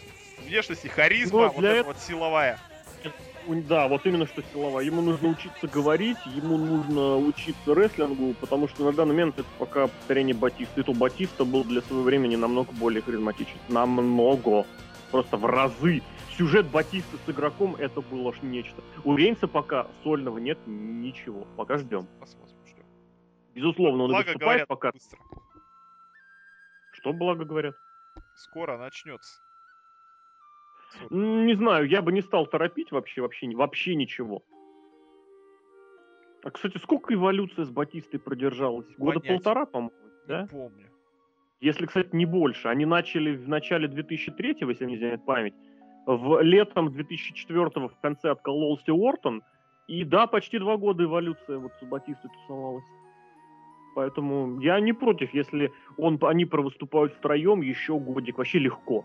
Внешность и харизма, ну, вот эта вот силовая. Да, вот именно что силовая. Ему нужно учиться говорить, ему нужно учиться рестлингу, потому что на данный момент это пока повторение Батиста. И то Батиста был для своего времени намного более харизматичен. Намного. Просто в разы. Сюжет Батиста с игроком это было аж нечто. У Рейнса пока сольного нет ничего. Пока ждем. Посмотрим, ждем. Безусловно, он Благо, выступает говорят, пока. Быстро. Что благо говорят? Скоро начнется. Не знаю, я бы не стал торопить вообще, вообще, вообще ничего. А, кстати, сколько эволюция с Батистой продержалась? Года Понятия. полтора, по-моему, да? Не помню. Если, кстати, не больше. Они начали в начале 2003, если мне изменяет память. В летом 2004 в конце откололся Уортон. И да, почти два года эволюция вот с Батистой тусовалась. Поэтому я не против, если он, они провыступают втроем еще годик, вообще легко.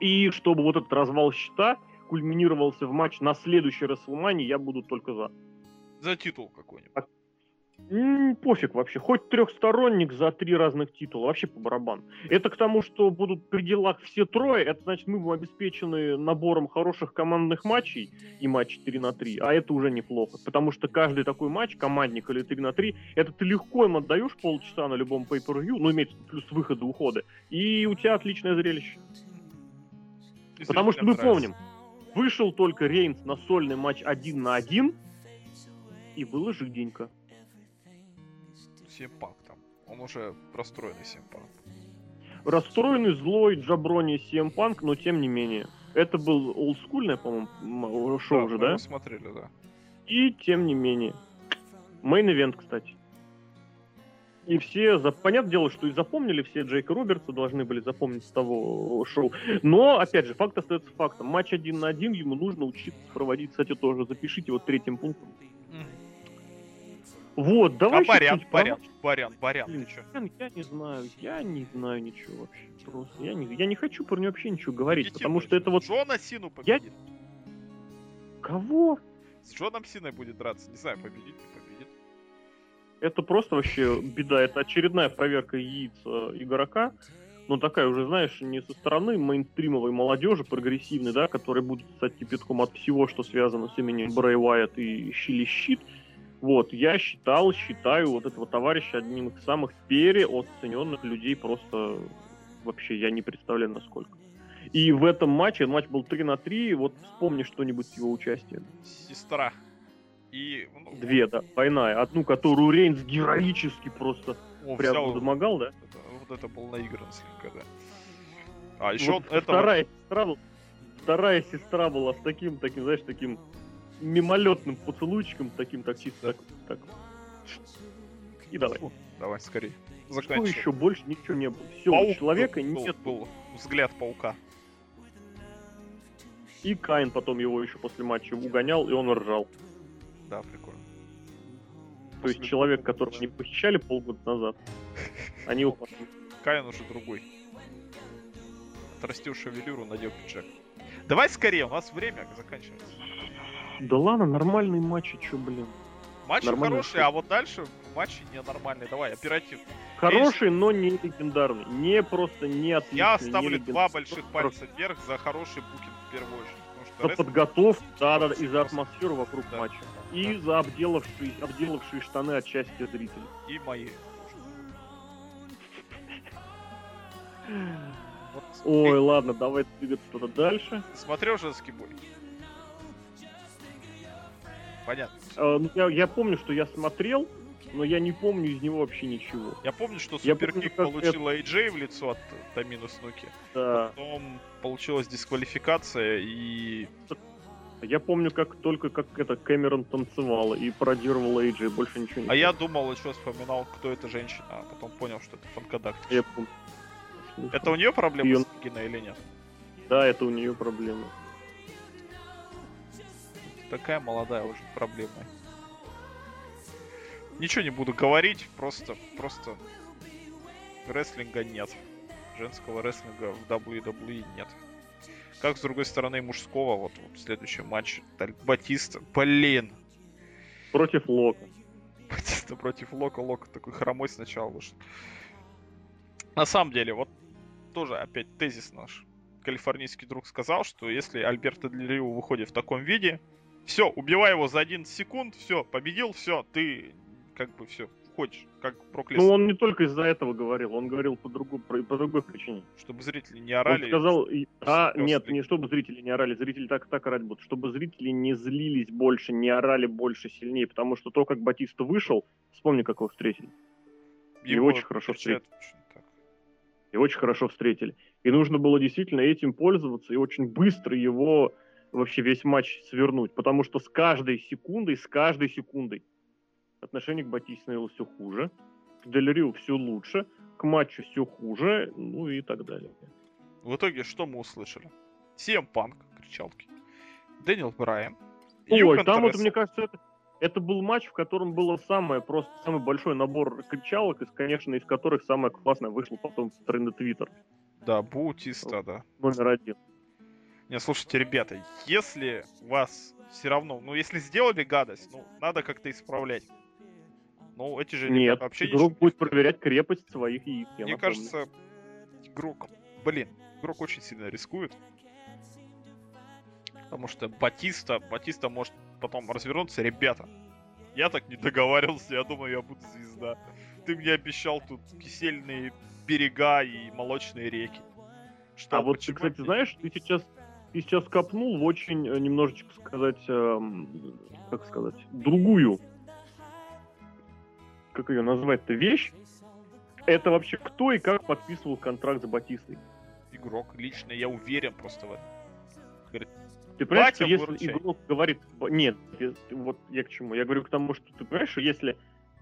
И чтобы вот этот развал счета кульминировался в матч на следующей Расселмане, я буду только за. За титул какой-нибудь. А пофиг вообще. Хоть трехсторонник за три разных титула. Вообще по барабану. Это к тому, что будут при делах все трое. Это значит, мы обеспечены набором хороших командных матчей и матч 3 на 3. А это уже неплохо. Потому что каждый такой матч, командник или 3 на 3, это ты легко им отдаешь полчаса на любом pay per ну, имеется плюс выходы, уходы. И у тебя отличное зрелище. Потому что мы помним, вышел только Рейнс на сольный матч один на один, и было жиденько. Симпанк там. Он уже расстроенный Симпанк. Расстроенный, злой Джаброни Симпанк, но тем не менее. Это был олдскульное, по-моему, шоу да, уже, да? смотрели, да. И тем не менее. Мейн-эвент, кстати. И все, за... понятное дело, что и запомнили все Джейка Робертса, должны были запомнить с того шоу. Но, опять же, факт остается фактом. Матч один на один ему нужно учиться проводить. Кстати, тоже запишите вот третьим пунктом. Вот, давай а Барян, Барян, Барян, Барян, ты чё? Я не знаю, я не знаю ничего вообще. Просто я не, я не хочу про него вообще ничего говорить, Идите потому что это вот Джона Сину Я- победит. кого? С Джоном Синой будет драться. Не знаю, победит, не победит. Это просто вообще беда. Это очередная проверка яиц э, игрока. Ну, такая уже, знаешь, не со стороны мейнстримовой молодежи, прогрессивной, да, которая будет стать кипятком от всего, что связано с именем Брэй Уайт и Щили Щит. Вот, я считал, считаю вот этого товарища одним из самых переоцененных людей просто вообще я не представляю насколько. И в этом матче, матч был 3 на 3, вот вспомни что-нибудь с его участием. Сестра. И... ну, Две, да, двойная. Одну, которую Рейнс героически просто он прям взял- домогал, да? это- вот это был наигран слегка, да. А еще Вот это... вторая, сестра, вторая сестра была с таким, таким, знаешь, таким мимолетным поцелуйчиком, таким так чисто, так, так. И давай. Давай, скорее. Что Заканчивай. еще больше ничего не было. Все, Паук у человека был, нет. Был, был взгляд паука. И Кайн потом его еще после матча угонял, и он ржал. Да, прикольно. То есть После человек, такого которого они похищали полгода назад, [laughs] они его Каин уже другой. Отрастил шевелюру, надел пиджак. Давай скорее, у нас время заканчивается. Да ладно, нормальные матчи, чё, блин. Матчи Нормально, хорошие, что- а вот дальше матчи ненормальные. Давай, оперативно. Хороший, но не легендарный. Не просто не отличный. Я ставлю два больших пальца вверх за хороший букинг в первую очередь. За подготовку, да, да, да, и за атмосферу вокруг Да, матча. И да. за обделавшие, обделавшие штаны от счастья зрителей. И мои. Вот. Ой, ладно, давай двигаться туда дальше. смотрел женский бой? Понятно. Э, ну, я, я помню, что я смотрел, но я не помню из него вообще ничего. Я помню, что Я суперкик получил AJ в лицо от Тамину Снуки. Да. Потом получилась дисквалификация и... Я помню, как только как это Кэмерон танцевала и пародировала Эйджи, больше ничего не А я помню. думал, еще вспоминал, кто эта женщина, а потом понял, что это фанкадак. Я помню. Это у нее проблема Её- с вагиной или нет? Да, это у нее проблема. Такая молодая уже проблема. Ничего не буду говорить, просто, просто рестлинга нет. Женского рестлинга в WWE нет. Как с другой стороны мужского, вот, вот следующий матч Батиста, блин, Против Лока. Батиста против Лока, Лока такой хромой сначала вышел. На самом деле, вот тоже опять тезис наш. Калифорнийский друг сказал, что если Альберто Дель Рио выходит в таком виде, все, убивай его за 11 секунд, все, победил, все, ты как бы все, входишь, как Брок Ну, он не только из-за этого говорил, он говорил по, другу, по, другой причине. чтобы зрители не Он орали. сказал, и- а, нет, не чтобы зрители не орали, зрители так так орать будут, чтобы зрители не злились больше, не орали больше, сильнее, потому что то, как Батиста вышел, вспомни, как его встретили. его очень хорошо так. И очень хорошо встретили. И нужно было действительно этим пользоваться и очень быстро его вообще весь матч свернуть, потому что с каждой секундой, с каждой секундой отношение к Батисте становилось все хуже, к Дель Рио все лучше, к матчу все хуже, ну и так далее. В итоге что мы услышали? CM Панк, кричалки. Дэниел Брайан. Ой, Юхан там вот, Тресса. мне кажется, это, это был матч, в котором было самое просто, самый большой набор кричалок, из, конечно, из которых самое классное вышло потом в тренды Твиттер, Да, Баутиста, да. номер один. Не, слушайте, ребята, если вас все равно, ну, если сделали гадость, ну, надо как-то исправлять. Ну, эти же Нет, вообще игрок ничего будет проверять крепость своих яиц, Мне напомню. кажется, игрок, блин, игрок очень сильно рискует. Потому что Батиста, Батиста может потом развернуться, ребята. Я так не договаривался, я думаю, я буду звезда. Ты мне обещал тут кисельные берега и молочные реки. Что, А вот ты, кстати, знаешь, ты сейчас, ты сейчас копнул в очень э, немножечко сказать, эм, как сказать, другую, как ее назвать-то, вещь. Это вообще кто и как подписывал контракт с Батистой? игрок лично, я уверен просто в этом. Ты понимаешь, Батя что если выручай. игрок говорит... Нет, вот я к чему. Я говорю к тому, что ты понимаешь, что если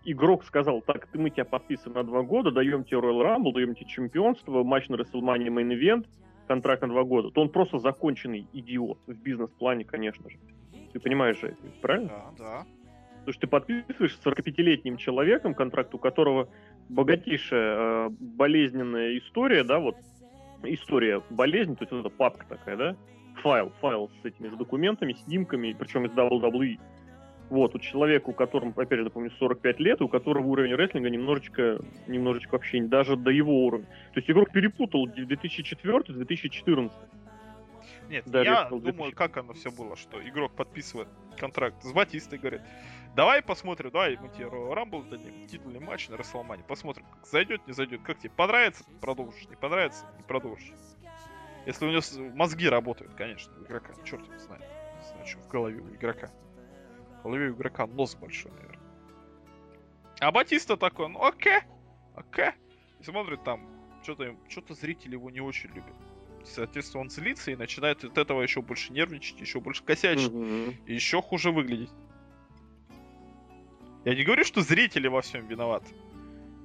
игрок сказал, так, мы тебя подписываем на два года, даем тебе Royal Rumble, даем тебе чемпионство, матч на WrestleMania Main Event, контракт на два года, то он просто законченный идиот в бизнес-плане, конечно же. Ты понимаешь же это, правильно? Да, да. Потому что ты подписываешь с 45-летним человеком контракт, у которого богатейшая э, болезненная история, да, вот история болезни, то есть вот эта папка такая, да, файл, файл с этими с документами, снимками, причем из WWE. Вот, у человека, у которого, опять же, напомню, 45 лет, у которого уровень рестлинга немножечко, немножечко вообще даже до его уровня. То есть игрок перепутал 2004 с 2014. Нет, да, я думаю, как оно все было, что игрок подписывает контракт с Батистой, говорит, давай посмотрим, давай мы тебе Рамбл дадим, титульный матч на Расселмане, посмотрим, как зайдет, не зайдет, как тебе понравится, продолжишь, не понравится, не продолжишь. Если у него мозги работают, конечно, у игрока, черт его знает, не знаю, что в голове у игрока. Голове у игрока нос большой, наверное. А Батиста такой, ну окей, окей. И смотрит там, что-то что зрители его не очень любят. Соответственно, он злится и начинает от этого еще больше нервничать, еще больше косячить. Mm-hmm. И еще хуже выглядеть. Я не говорю, что зрители во всем виноваты.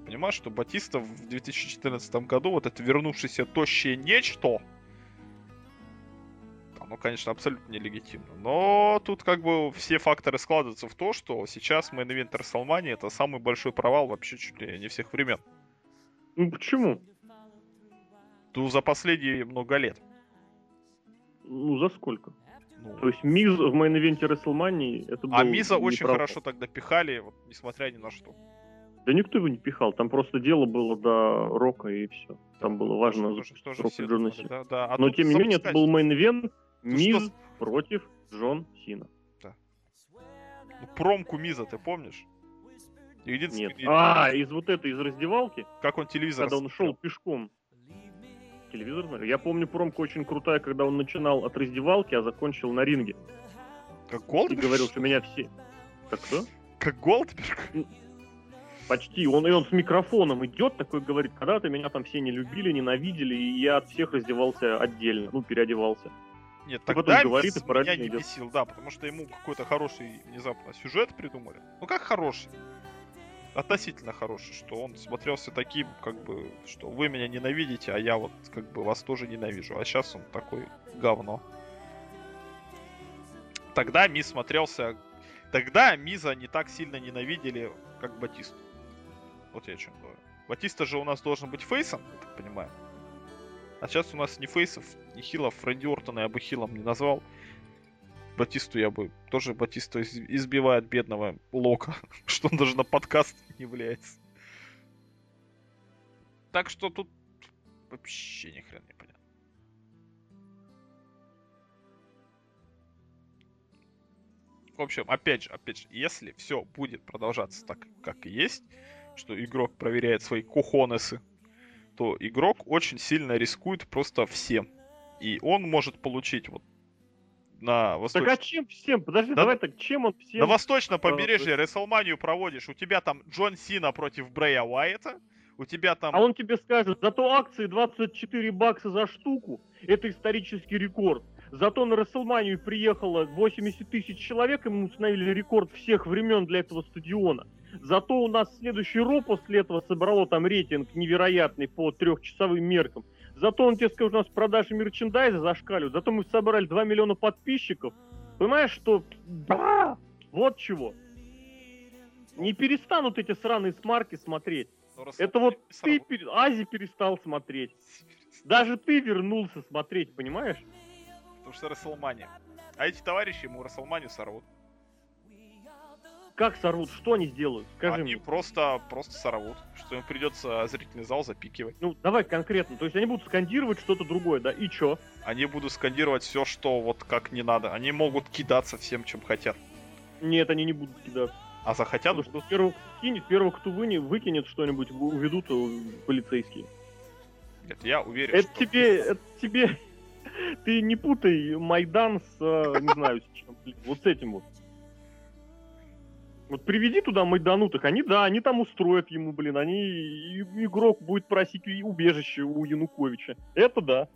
Понимаешь, что Батиста в 2014 году, вот это вернувшееся тощее нечто, оно, конечно, абсолютно нелегитимно. Но тут как бы все факторы складываются в то, что сейчас Main Event WrestleMania это самый большой провал вообще чуть ли не всех времен. Ну почему? Ну, за последние много лет. Ну, за сколько? Ну. То есть Миз в main event е WrestleMania это А Миза очень хорошо тогда пихали, вот, несмотря ни на что. Да никто его не пихал, там просто дело было до Рока и все. Там было важно что, что, что Рока Джона да, да. А Но тем не менее это был main event Миз что... против Джон Сина. Да. Ну, промку Миза ты помнишь? Единственный... Нет. А, из вот этой, из раздевалки? Как он телевизор Когда он шел пешком. Телевизор? Я помню промку очень крутая, когда он начинал от раздевалки, а закончил на ринге. Как Голдберг? И говорил, что меня все... Как кто? Как Голдберг? Почти. Он, и он с микрофоном идет, такой говорит, когда-то меня там все не любили, ненавидели, и я от всех раздевался отдельно, ну, переодевался. Нет, и тогда говорит, и меня не идет. бесил, да, потому что ему какой-то хороший внезапно сюжет придумали. Ну как хороший? Относительно хороший, что он смотрелся таким, как бы, что вы меня ненавидите, а я вот как бы вас тоже ненавижу. А сейчас он такой говно. Тогда Мисс смотрелся... Тогда Миза не так сильно ненавидели, как Батисту. Вот я о чем говорю. Батиста же у нас должен быть фейсом, я так понимаю. А сейчас у нас ни фейсов, ни хилов. Рэнди Ортона я бы хилом не назвал. Батисту я бы... Тоже Батиста избивает бедного Лока, [laughs] что он даже на подкаст не является. Так что тут вообще ни хрена не понятно. В общем, опять же, опять же, если все будет продолжаться так, как и есть, что игрок проверяет свои кухонесы, то игрок очень сильно рискует просто всем. И он может получить вот на восточном... Так а чем всем? Подожди, да? давай так, чем он всем... На восточном побережье Рестлманию проводишь, у тебя там Джон Сина против Брэя Уайта, у тебя там... А он тебе скажет, зато акции 24 бакса за штуку, это исторический рекорд. Зато на Расселманию приехало 80 тысяч человек, и мы установили рекорд всех времен для этого стадиона. Зато у нас следующий Ро после этого собрало там рейтинг невероятный по трехчасовым меркам. Зато он тебе скажет, у нас продажи мерчендайза зашкаливают. Зато мы собрали 2 миллиона подписчиков. Понимаешь, что... Да! Вот чего. Не перестанут эти сраные смарки смотреть. Ну, Это вот ты, Ази перестал смотреть. Даже ты вернулся смотреть, понимаешь? Потому что Расселмания. А эти товарищи ему Расселманию сорвут. Как сорвут? Что они сделают? Скажи они мне. просто, просто сорвут. Что им придется зрительный зал запикивать. Ну, давай конкретно. То есть они будут скандировать что-то другое, да? И чё? Они будут скандировать все, что вот как не надо. Они могут кидаться всем, чем хотят. Нет, они не будут кидаться. А захотят? Потому что первого кинет, первого, кто вынет, выкинет что-нибудь, уведут полицейские. Нет, я уверен, это что... тебе, это тебе... [laughs] Ты не путай Майдан с, э, не знаю, с чем, вот с этим вот. Вот приведи туда майданутых, они, да, они там устроят ему, блин, они, игрок будет просить убежище у Януковича. Это да.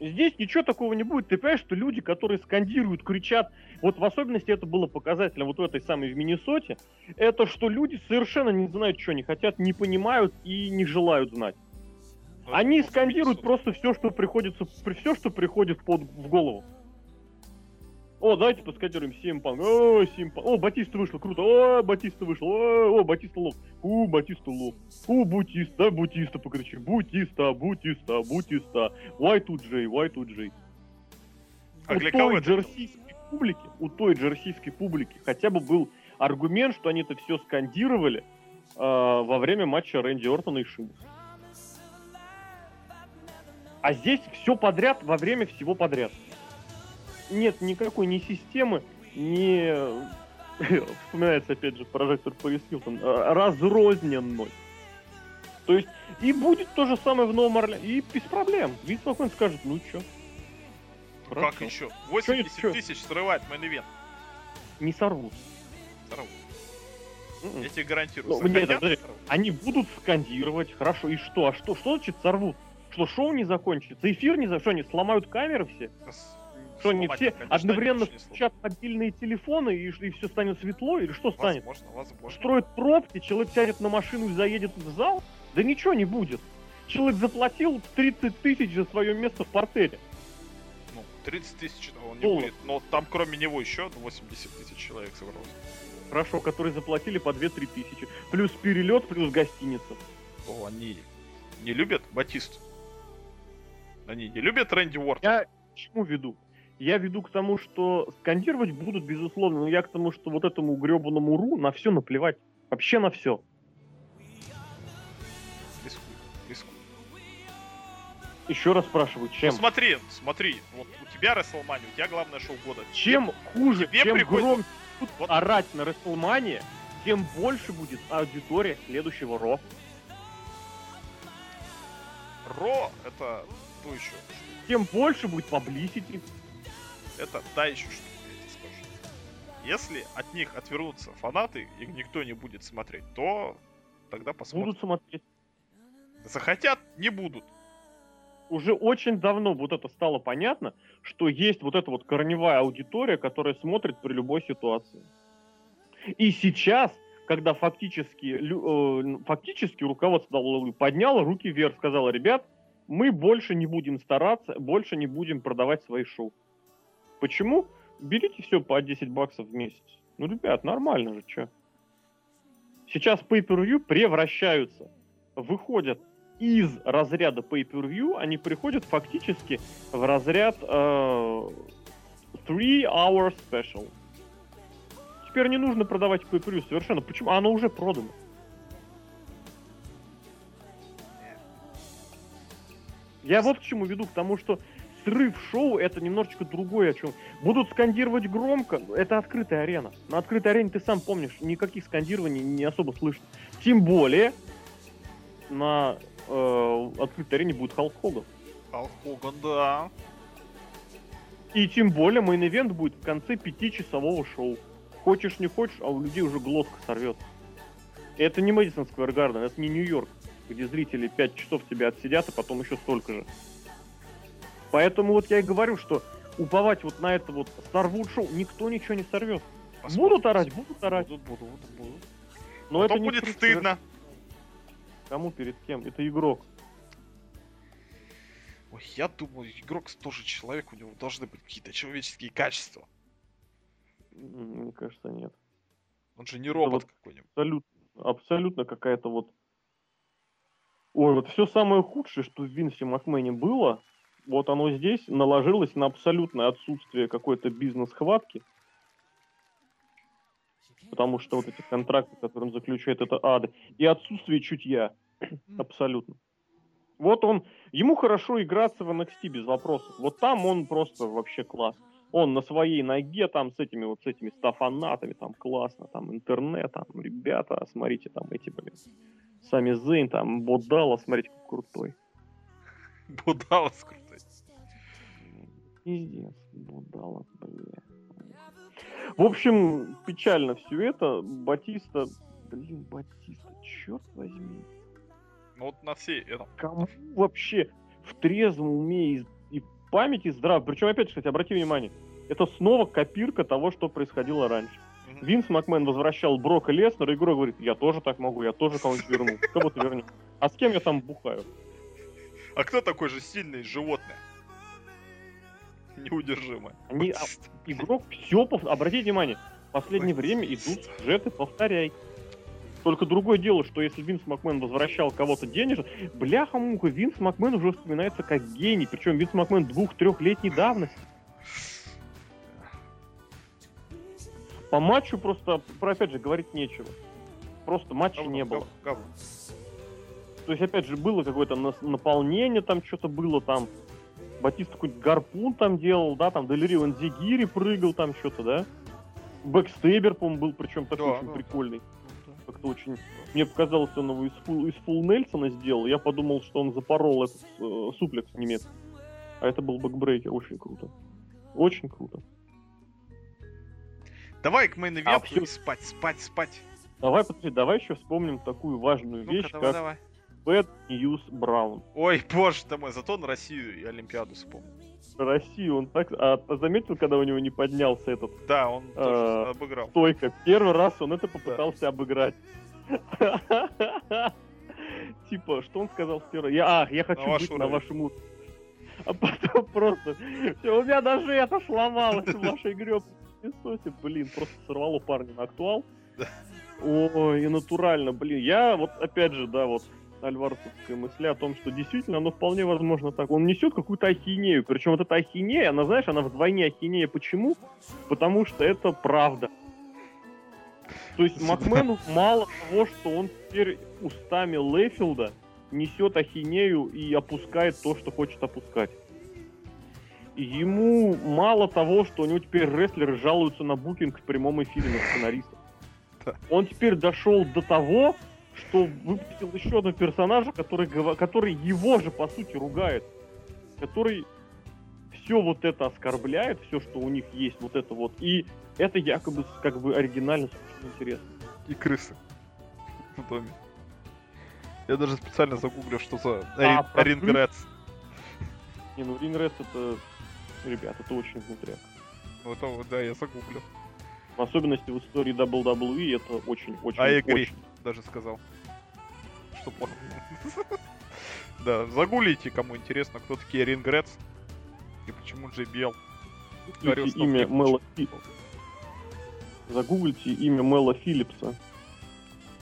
Здесь ничего такого не будет. Ты понимаешь, что люди, которые скандируют, кричат, вот в особенности это было показательно вот в этой самой в Миннесоте, это что люди совершенно не знают, что они хотят, не понимают и не желают знать. Но они скандируют просто все, что приходится, все, что приходит под, в голову. О, давайте поскандируем Симпанк. О, Симпанк. О, Батиста вышел, круто. О, Батиста вышел. О, о Батиста лов. У, Батиста лов. У, Бутиста, Бутиста покричи. Бутиста, Бутиста, Бутиста. Y2J, Y2J. А у для той кого это? джерсийской публики, у той джерсийской публики хотя бы был аргумент, что они это все скандировали э, во время матча Рэнди Ортона и Шимус. А здесь все подряд во время всего подряд. Нет никакой ни системы, ни... [laughs] Вспоминается опять же прожектор Пэрис Хилтон. э, Разрозненной. То есть, и будет то же самое в Новом Орлеане. И без проблем. Винс Макмен скажет, ну чё, Ну Как хорошо. еще? Чё 80 чё? тысяч срывает мейн не сорвут. Сорвут. М-м. Я тебе гарантирую. Ну, нет, подожди. Они будут скандировать, хорошо, и что? А что, что значит сорвут? Что, шоу не закончится? Эфир не закончится? Что, они сломают камеры все? Что, они сломать, все конечно, одновременно не включат мобильные телефоны, и, и все станет светло? Или что станет? Возможно, возможно. Строят пробки, человек сядет на машину и заедет в зал? Да ничего не будет. Человек заплатил 30 тысяч за свое место в портере. Ну, 30 тысяч он не Долларов. будет. Но там кроме него еще 80 тысяч человек собралось. Хорошо, которые заплатили по 2-3 тысячи. Плюс перелет, плюс гостиница. О, они не любят Батисту. Они не любят Рэнди Уорта. Я к чему веду? Я веду к тому, что скандировать будут, безусловно, но я к тому, что вот этому гребаному РУ на все наплевать. Вообще на все. Рискуй, рискуй. Еще раз спрашиваю, чем? Ну смотри, смотри, вот у тебя WrestleMania, у тебя главное шоу года. чем хуже, тебе чем приходится- громче Вот. орать на Расселмане, тем больше будет аудитория следующего Ро. Ро это то еще. Тем больше будет паблисити. Это та еще штука, я тебе скажу. Если от них отвернутся фанаты, и никто не будет смотреть, то тогда посмотрим. Будут смотреть. Захотят, не будут. Уже очень давно вот это стало понятно, что есть вот эта вот корневая аудитория, которая смотрит при любой ситуации. И сейчас, когда фактически, э, фактически руководство WWE подняло руки вверх, сказало, ребят, мы больше не будем стараться, больше не будем продавать свои шоу. Почему? Берите все по 10 баксов в месяц. Ну, ребят, нормально же, что? Сейчас pay-per-view превращаются, выходят из разряда pay-per-view, они приходят фактически в разряд э, three hour special. Теперь не нужно продавать pay-per-view совершенно. Почему? Оно уже продано. Я вот к чему веду, к тому, что срыв шоу это немножечко другое, о чем. Будут скандировать громко, это открытая арена. На открытой арене ты сам помнишь, никаких скандирований не особо слышно. Тем более на э, открытой арене будет Халк Хоган. Халк Хоган, да. И тем более main event будет в конце пятичасового шоу. Хочешь не хочешь, а у людей уже глотка сорвется. Это не Мэдисон Сквер Гарден, это не Нью-Йорк, где зрители 5 часов тебя отсидят, а потом еще столько же. Поэтому вот я и говорю, что уповать вот на это вот сорвут шоу, никто ничего не сорвет. Посмотрим. Будут орать, будут орать. Будут, будут, будут, будут. Но Потом это не будет труд стыдно. Кому перед кем? Это игрок. Ой, я думаю, игрок тоже человек, у него должны быть какие-то человеческие качества. Мне кажется, нет. Он же не робот вот- какой-нибудь. абсолютно, абсолютно какая-то вот... Ой, вот все самое худшее, что в Винсе Макмене было, вот оно здесь наложилось на абсолютное отсутствие какой-то бизнес-хватки. Потому что вот эти контракты, которые он заключает, это ады. И отсутствие чутья. Абсолютно. Вот он, ему хорошо играться в NXT без вопросов. Вот там он просто вообще класс. Он на своей ноге там с этими вот с этими стафанатами, там классно, там интернет, там ребята, смотрите, там эти, блин, сами Зейн, там Бодала, смотрите, как крутой. Будалас крутой. Пиздец, Бодала, блин. В общем, печально все это. Батиста, блин, Батиста, черт возьми. Ну вот на всей этом. Кому вообще в трезвом уме и, и памяти здрав? Причем, опять же, кстати, обрати внимание, это снова копирка того, что происходило раньше. Винс Макмен возвращал Брока Леснера, и Грок говорит, я тоже так могу, я тоже кого-нибудь верну. Кого-то вернет. А с кем я там бухаю? А кто такой же сильный животное? [laughs] неудержимая. Они, а, игрок все, обратите внимание, в последнее время идут сюжеты повторяй. Только другое дело, что если Винс Макмен возвращал кого-то денежно, бляха-муха, Винс Макмен уже вспоминается как гений. Причем Винс Макмен двух-трехлетней давности. По матчу просто, про опять же, говорить нечего. Просто матча говно, не было. Говно. То есть, опять же, было какое-то наполнение, там что-то было там. Батиста какой-то гарпун там делал, да, там Делирио Зигири прыгал там что-то, да. Backstabber, по-моему, был, причем такой да, очень да, прикольный. Да. Как-то очень... Мне показалось, он его из full, из full nelson а сделал. Я подумал, что он запорол этот э, суплекс немецкий. А это был backbreaker. Очень круто. Очень круто. Давай к main а, все... спать, спать, спать. Давай, подожди, давай еще вспомним такую важную ну вещь, давай, как давай. Bad News Brown. Ой, боже ты мой, зато на Россию и Олимпиаду вспомнил. Россию он так... А заметил, когда у него не поднялся этот... Да, он тоже а, обыграл. Стойка. Первый раз он это попытался да. обыграть. [laughs] Типа, что он сказал первый? Я, а, я хочу быть на вашем уровне. А потом просто... Все, у меня даже это сломалось в вашей игре. Блин, просто сорвало парня на актуал. Ой, и натурально, блин. Я вот, опять же, да, вот альварцевская мысль о том, что действительно оно вполне возможно так. Он несет какую-то ахинею. Причем вот эта ахинея, она, знаешь, она вдвойне ахинея. Почему? Потому что это правда. То есть Макмену [laughs] мало того, что он теперь устами Лейфилда несет ахинею и опускает то, что хочет опускать. Ему мало того, что у него теперь рестлеры жалуются на букинг в прямом эфире на сценаристов. Он теперь дошел до того, что выпустил еще одного персонажа, который, который его же, по сути, ругает. Который все вот это оскорбляет, все, что у них есть, вот это вот. И это якобы как бы оригинально слишком интересно. И крысы [laughs] в доме. Я даже специально загуглил, что за а, Рингрэдс. Не, ну Рингрэдс это... Ребят, это очень внутряк. Ну это, да, я загуглил. В особенности в истории WWE это очень-очень... А игре даже сказал. Что плохо. [laughs] Да, загуглите, кому интересно, кто такие Рингрэдс и почему JBL. имя Мэла Загуглите имя Мэла Филлипса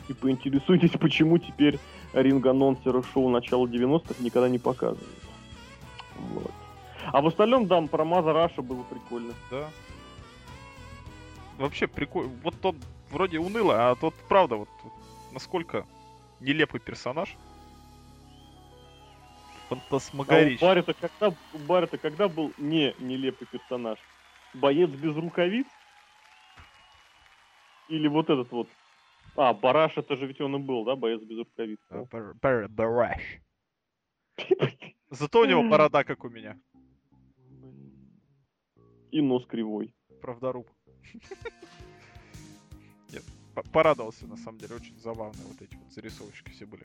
и поинтересуйтесь, почему теперь ринг-анонсеры шоу начала 90-х никогда не показывают. Вот. А в остальном, да, про Маза Раша было прикольно. Да. Вообще прикольно. Вот тот вроде уныло, а тот правда вот насколько нелепый персонаж. Фантасмагорич. А Барри-то когда, барри когда был не нелепый персонаж? Боец без рукавиц? Или вот этот вот? А, Бараш это же ведь он и был, да, боец без рукавиц? А, Бараш. [laughs] Зато у него борода, как у меня. И нос кривой. Правдоруб [laughs] порадовался, на самом деле, очень забавные вот эти вот зарисовочки все были.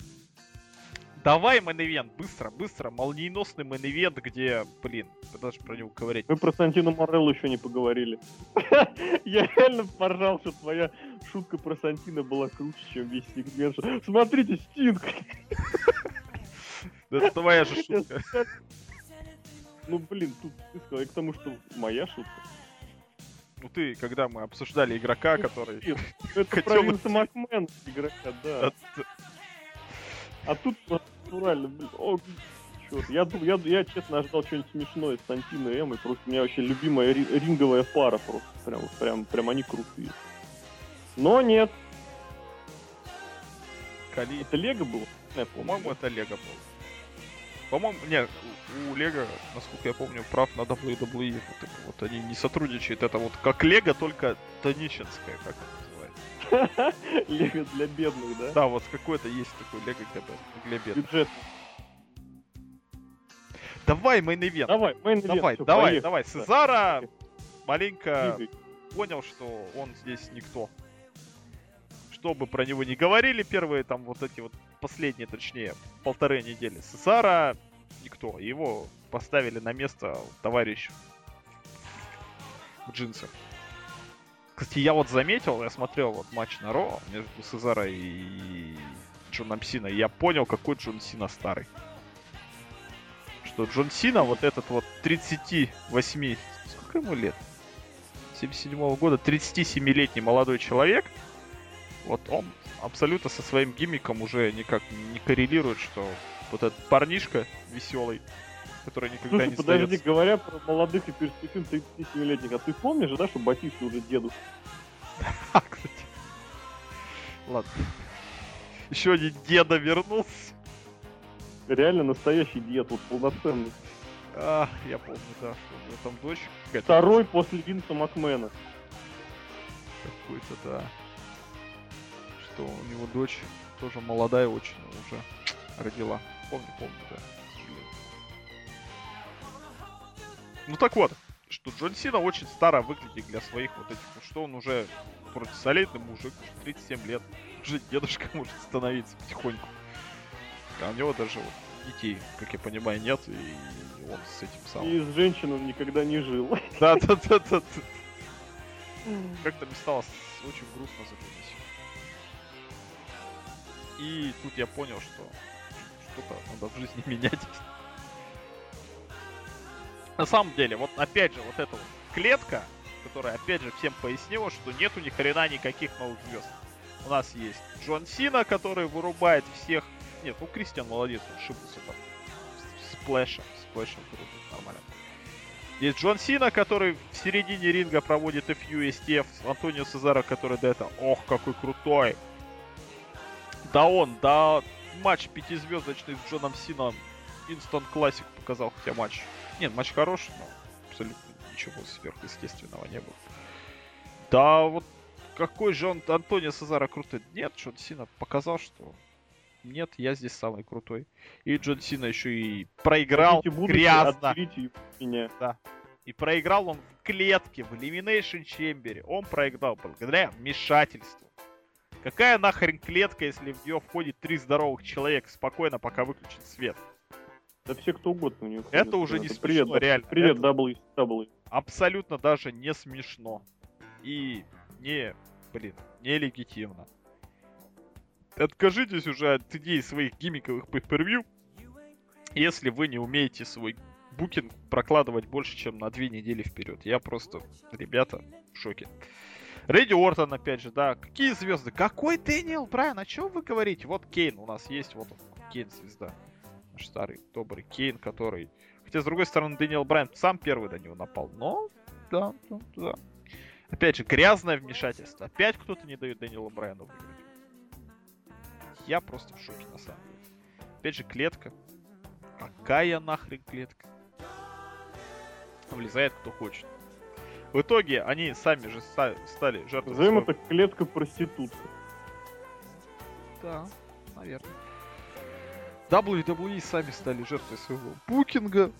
Давай main быстро, быстро, молниеносный main где, блин, даже про него говорить. Мы про Сантино Морелло еще не поговорили. [laughs] Я реально поржал, что твоя шутка про Сантино была круче, чем весь сегмент. Смотрите, Стинг! Это твоя же шутка. Ну, блин, тут ты сказал, к тому, что моя шутка. Ну ты, когда мы обсуждали игрока, который... Это [laughs] про Винса Макмен игрока, да. А тут натурально, блин, о, черт. Я, я, я, честно, ожидал что-нибудь смешное с Сантино и Эмой. Просто у меня вообще любимая ринговая пара просто. Прям, прям, прям они крутые. Но нет. Кали... Это Лего было? По-моему, это Лего было. По-моему, нет, у Лего, насколько я помню, прав на WWE. Вот, вот они не сотрудничают. Это вот как Лего, только тоничинское, как это называется. [laughs] Лего для бедных, да? Да, вот какой-то есть такой Лего для бедных. Бюджет. Давай main event. Давай, main event. Давай, Все, давай, поехали. давай. Сезара маленько понял, что он здесь никто. Что бы про него не говорили первые там вот эти вот последние, точнее, полторы недели. Сезара никто. Его поставили на место товарищ в джинсах. Кстати, я вот заметил, я смотрел вот матч на Ро между Сезаро и Джоном Сина, и я понял, какой Джон Сина старый. что Джон Сина, вот этот вот 38, сколько ему лет? 77 -го года, 37-летний молодой человек, вот он абсолютно со своим гиммиком уже никак не коррелирует, что вот этот парнишка веселый, который никогда Слушай, не подожди, сдается. говоря про молодых и перспективных 37-летних, а ты помнишь, да, что Батиста уже дедушка? [laughs] А, кстати. Ладно. Еще один деда вернулся. Реально настоящий дед, вот полноценный. А, я помню, да, что у него там дочь Второй после Винса Макмена. какой-то, да. Что у него дочь тоже молодая очень уже родила. Помню, помню, да. Ну так вот, что Джон Сина очень старо выглядит для своих вот этих, ну, что он уже вроде солидный мужик, 37 лет, уже дедушка [laughs] может становиться потихоньку. А у него даже вот детей, как я понимаю, нет, и он с этим самым. И с женщиной он никогда не жил. Да, да, да, да. да. [laughs] Как-то мне стало очень грустно за Сину. И тут я понял, что что-то надо в жизни [laughs] менять. На самом деле, вот опять же, вот эта вот клетка, которая опять же всем пояснила, что нету ни хрена никаких новых звезд. У нас есть Джон Сина, который вырубает всех. Нет, ну Кристиан молодец, он шибался там. Сплэшем, сплэшем вырубил, нормально. Есть Джон Сина, который в середине ринга проводит FU STF, Антонио Сезаро, который до этого, ох, какой крутой. Да он, да матч пятизвездочный с Джоном Сином, Instant Classic показал, хотя матч... Нет, матч хороший, но абсолютно ничего сверхъестественного не было. Да вот какой же он, Антонио Сезаро крутой. Нет, Джон Сина показал, что нет, я здесь самый крутой. И Джон Сина еще и проиграл Хотите грязно. отберите меня. И проиграл он в клетке, в Elimination Chamber. Он проиграл благодаря вмешательству. Какая нахрен клетка, если в нее входит три здоровых человека спокойно, пока выключен свет? Да все кто угодно у него. Это ходит. уже не Привет, смешно, реально. Привет, Это W. абсолютно даже не смешно. И не, блин, нелегитимно. Откажитесь уже от идей своих гиммиковых pay если вы не умеете свой букинг прокладывать больше, чем на две недели вперед. Я просто, ребята, в шоке. Рэдди Ортон, опять же, да. Какие звезды? Какой Дэниел Брайан? О чем вы говорите? Вот Кейн у нас есть, вот Кейн звезда. Наш старый, добрый Кейн, который... Хотя, с другой стороны, Дэниел Брайан сам первый до него напал. Но, да, да, да. Опять же, грязное вмешательство. Опять кто-то не дает Дэниелу Брайану выиграть. Я просто в шоке, на самом деле. Опять же, клетка. Какая нахрен клетка? Влезает кто хочет. В итоге они сами же ста- стали жертвой Назовем своего- это клетка проститутка. Да, наверное. WWE сами стали жертвой своего букинга.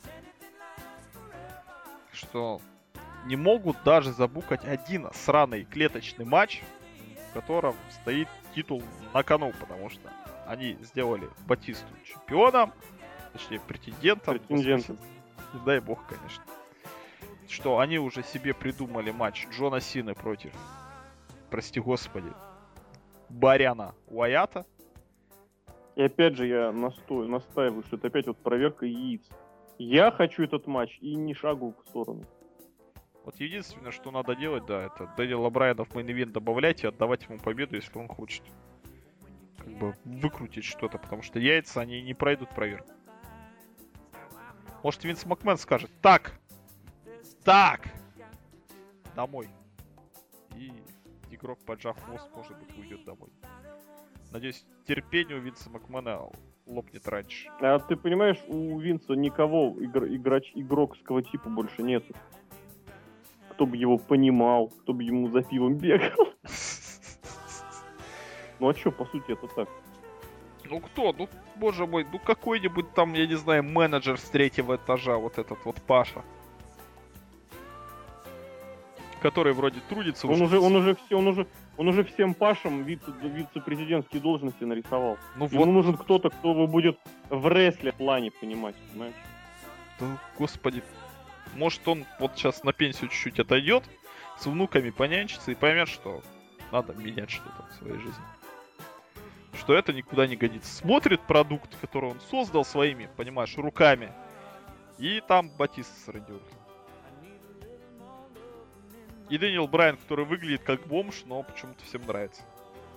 Что не могут даже забукать один сраный клеточный матч, в котором стоит титул на кону, потому что они сделали Батисту чемпионом, точнее претендентом. Претендентом. Не дай бог, конечно. Что они уже себе придумали матч Джона Сины против, прости господи, Баряна Уайата. И опять же я настою, настаиваю, что это опять вот проверка яиц. Я хочу этот матч и ни шагу в сторону. Вот единственное, что надо делать, да, это Дэниела Брайана в мейн добавлять и отдавать ему победу, если он хочет. Как бы выкрутить что-то, потому что яйца, они не пройдут проверку. Может, Винс Макмен скажет, так, так, домой. И игрок, поджав хвост, может быть, уйдет домой. Надеюсь, терпение у Винса Макмена лопнет раньше. А ты понимаешь, у Винса никого игр- играч, игрокского типа больше нет. Кто бы его понимал, кто бы ему за пивом бегал. [laughs] Ну а чё, по сути, это так. Ну кто? Ну, боже мой, ну какой-нибудь там, я не знаю, менеджер с третьего этажа, вот этот вот Паша. Который вроде трудится Он уже, он уже все, он уже, он уже всем пашам вице- вице-президентские должности нарисовал. Ну Ему вот, нужен кто-то, кто его будет в рестле плане понимать, понимаешь? да, господи. Может он вот сейчас на пенсию чуть-чуть отойдет, с внуками понянчится и поймет, что надо менять что-то в своей жизни. Что это никуда не годится. Смотрит продукт, который он создал своими, понимаешь, руками. И там Батиста с Рэнди Ортоном. И Дэниел Брайан, который выглядит как бомж, но почему-то всем нравится.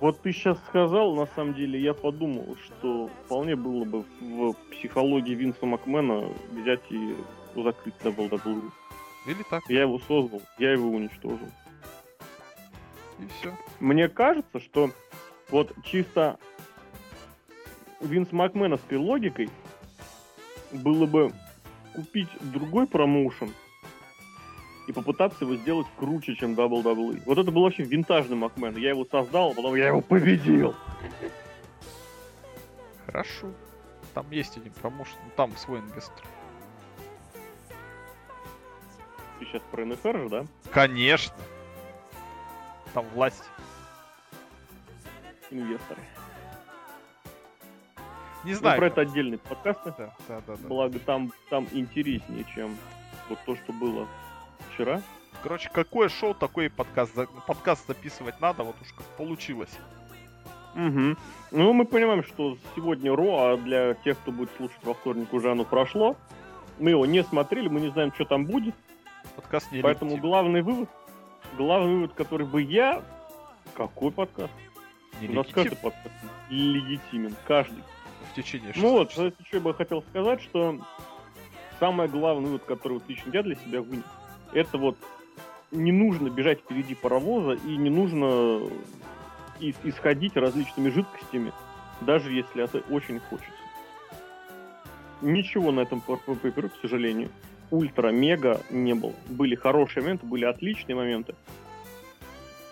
Вот ты сейчас сказал, на самом деле, я подумал, что вполне было бы в психологии Винса Макмена взять и закрыть WWE. Или так. Я его создал, я его уничтожил. И все. Мне кажется, что вот чисто Винс Макменовской логикой было бы купить другой промоушен и попытаться его сделать круче, чем WWE. Вот это был вообще винтажный Макмен. Я его создал, а потом я его победил. Хорошо. Там есть один промоушен, ну, там свой инвестор. Ты сейчас про НФР же, да? Конечно. Там власть. Инвесторы. Не Ну, знаю. про это отдельный подкаст. Да, да, да, да. Благо там, там интереснее, чем вот то, что было вчера. Короче, какое шоу, такой подкаст. Подкаст записывать надо, вот уж как получилось. Угу. Ну, мы понимаем, что сегодня Ро, а для тех, кто будет слушать во вторник, уже оно прошло. Мы его не смотрели, мы не знаем, что там будет. Подкаст не Поэтому легитимен. главный вывод, главный вывод, который бы я... Какой подкаст? Не У нас каждый подкаст легитимен. Каждый. в течение Ну вот, 6 часов. что я бы хотел сказать, что самое главное, вывод, который вот лично я для себя вынес, это вот не нужно бежать впереди паровоза и не нужно исходить различными жидкостями, даже если это очень хочется. Ничего на этом пейперу, к сожалению, ультра-мега не было. Были хорошие моменты, были отличные моменты.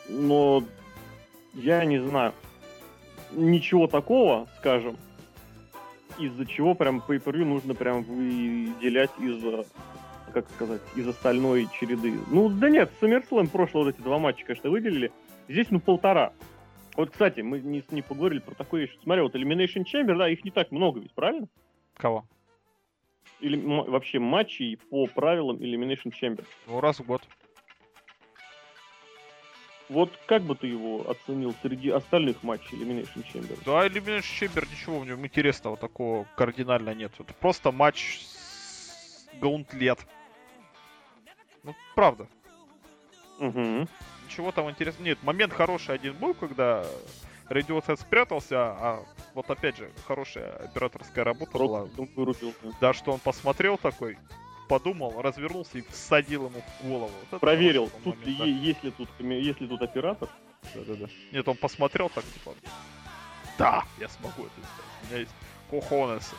Но я не знаю. Ничего такого, скажем, из-за чего прям pay нужно прям выделять из, как сказать, из остальной череды. Ну, да нет, SummerSlam прошлого вот эти два матча, конечно, выделили. Здесь, ну, полтора. Вот, кстати, мы не, не поговорили про такое вещь. Смотри, вот Elimination Chamber, да, их не так много ведь, правильно? Кого? Или вообще матчей по правилам Elimination Chamber. Ну, раз в год. Вот как бы ты его оценил среди остальных матчей Elimination Chamber? Да, Elimination Chamber, ничего в нем интересного такого кардинально нет. Это просто матч с гаунтлет. Ну, правда. Угу. Ничего там интересного. Нет, момент хороший один был, когда Radiohead спрятался, а вот опять же, хорошая операторская работа была. Просто вырубился. Да, что он посмотрел такой, подумал, развернулся и всадил ему в голову. Вот Проверил, тут ли, момент, да. е- есть ли тут, есть ли тут оператор. Да-да-да. Нет, он посмотрел так, типа, да, я смогу это сделать. У меня есть кохонесы.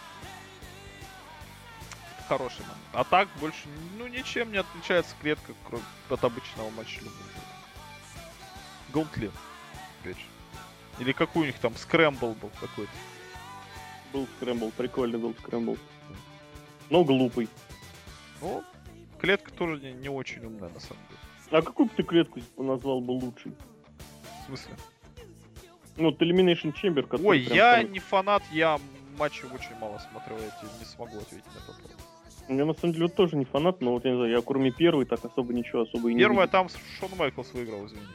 Хороший момент. А так больше, ну, ничем не отличается клетка, кроме от обычного матча любого. Же. Или какой у них там скрэмбл был какой-то. Был скрэмбл, прикольный был скрэмбл. Но глупый. Ну, клетка тоже не, не очень умная, на самом деле. А какую бы ты клетку назвал бы лучшей? В смысле? Ну, вот Elimination Chamber, который Ой, прям я там- не фанат, я матчи очень мало смотрел, я тебе не смогу ответить на этот вопрос. Я на самом деле вот тоже не фанат, но вот я не знаю, я кроме первой так особо ничего особо и не Первое видел. там Шон Майклс выиграл, извини.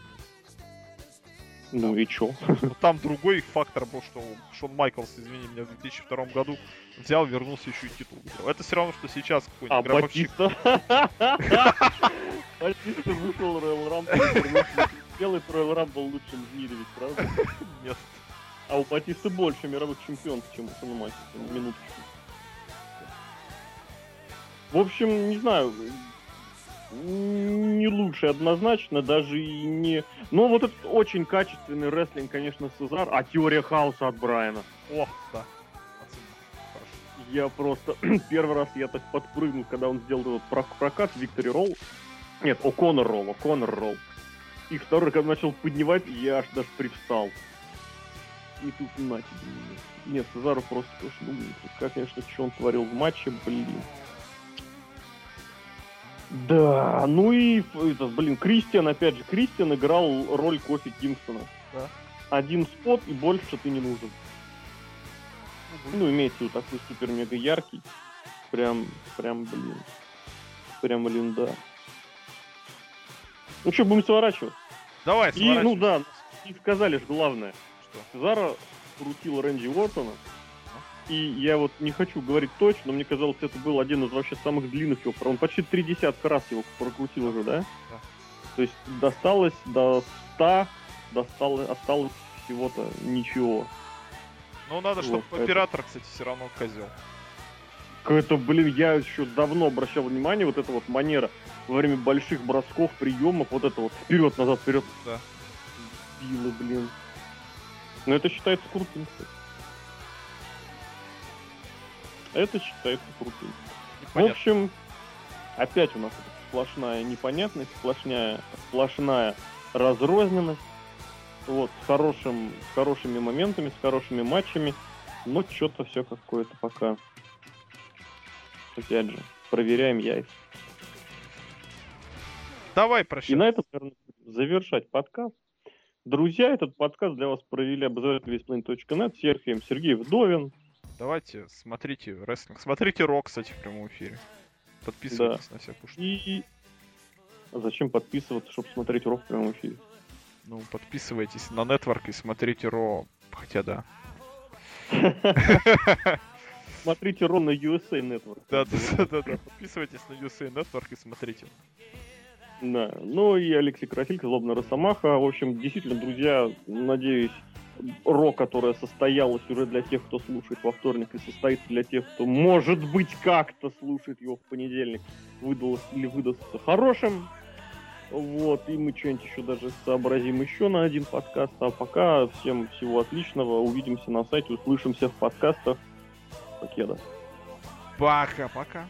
Ну и чё? [laughs] Но там другой фактор был, что Шон Майклс, извини меня, в 2002 году взял, вернулся еще и титул выиграл. Это все равно, что сейчас какой-нибудь А, гробовщик. [laughs] Батиста. Вышел Royal Rumble, делает Royal Rumble лучшим в мире ведь, правда? [laughs] Нет. А у Батисты больше мировых чемпионов, чем у Шона Майклса, минуточку. В общем, не знаю, не лучше однозначно, даже и не... Но вот этот очень качественный рестлинг, конечно, Сезар, а теория хаоса от Брайана. О, да. Я просто [clears throat] первый раз я так подпрыгнул, когда он сделал этот прок- прокат Виктори Ролл. Нет, О'Коннор Ролл, О'Коннор Ролл. И второй, когда начал поднимать, я аж даже привстал. И тут на тебе. Нет, Сезару просто, конечно, ну, как, конечно, что он творил в матче, блин. Да, ну и этот, блин, Кристиан, опять же, Кристиан играл роль Кофи Кингстона. Да. Один спот и больше ты не нужен. Ну, имеется в виду такой супер-мега яркий. Прям, прям, блин. Прям, блин, да. Ну что, будем сворачивать? Давай, И, ну сворачивай. да, и сказали же главное. Что? Сезара крутил Рэнди Уортона и я вот не хочу говорить точно, но мне казалось, это был один из вообще самых длинных его. Он почти три десятка раз его прокрутил уже, да? Да. То есть досталось до 100, досталось, осталось всего-то ничего. Ну, надо, чтобы Вот, оператор, кстати, все равно козел. Это, блин, я еще давно обращал внимание, вот эта вот манера во время больших бросков, приемов, вот это вот вперед, назад, вперед. Да. Билы, блин. Но это считается крутым, кстати. Это считается крутым. В общем, опять у нас сплошная непонятность, сплошная, сплошная разрозненность. Вот, с, хорошим, с хорошими моментами, с хорошими матчами. Но что-то все какое-то пока. Опять же, проверяем яйца. Давай И прощай. на этом, наверное, завершать подкаст. Друзья, этот подкаст для вас провели обозреватель весьplanet.net, Серхием Сергей Вдовин. Давайте, смотрите рестлинг. Смотрите Рок, кстати, в прямом эфире. Подписывайтесь на всякую штуку. И А зачем подписываться, чтобы смотреть урок в прямом эфире? Ну, подписывайтесь на Network и смотрите Ро. Хотя да. [laughs] Смотрите ровно USA Network. Да, да, да, да. Подписывайтесь на USA Network и смотрите. Да. Ну и Алексей Красилько, Злобная Росомаха. В общем, действительно, друзья, надеюсь, Ро, которое состоялось уже для тех, кто слушает во вторник, и состоится для тех, кто, может быть, как-то слушает его в понедельник, выдалось или выдастся хорошим. Вот, и мы что-нибудь еще даже сообразим еще на один подкаст. А пока всем всего отличного. Увидимся на сайте, услышимся в подкастах. Покеда. Пока-пока.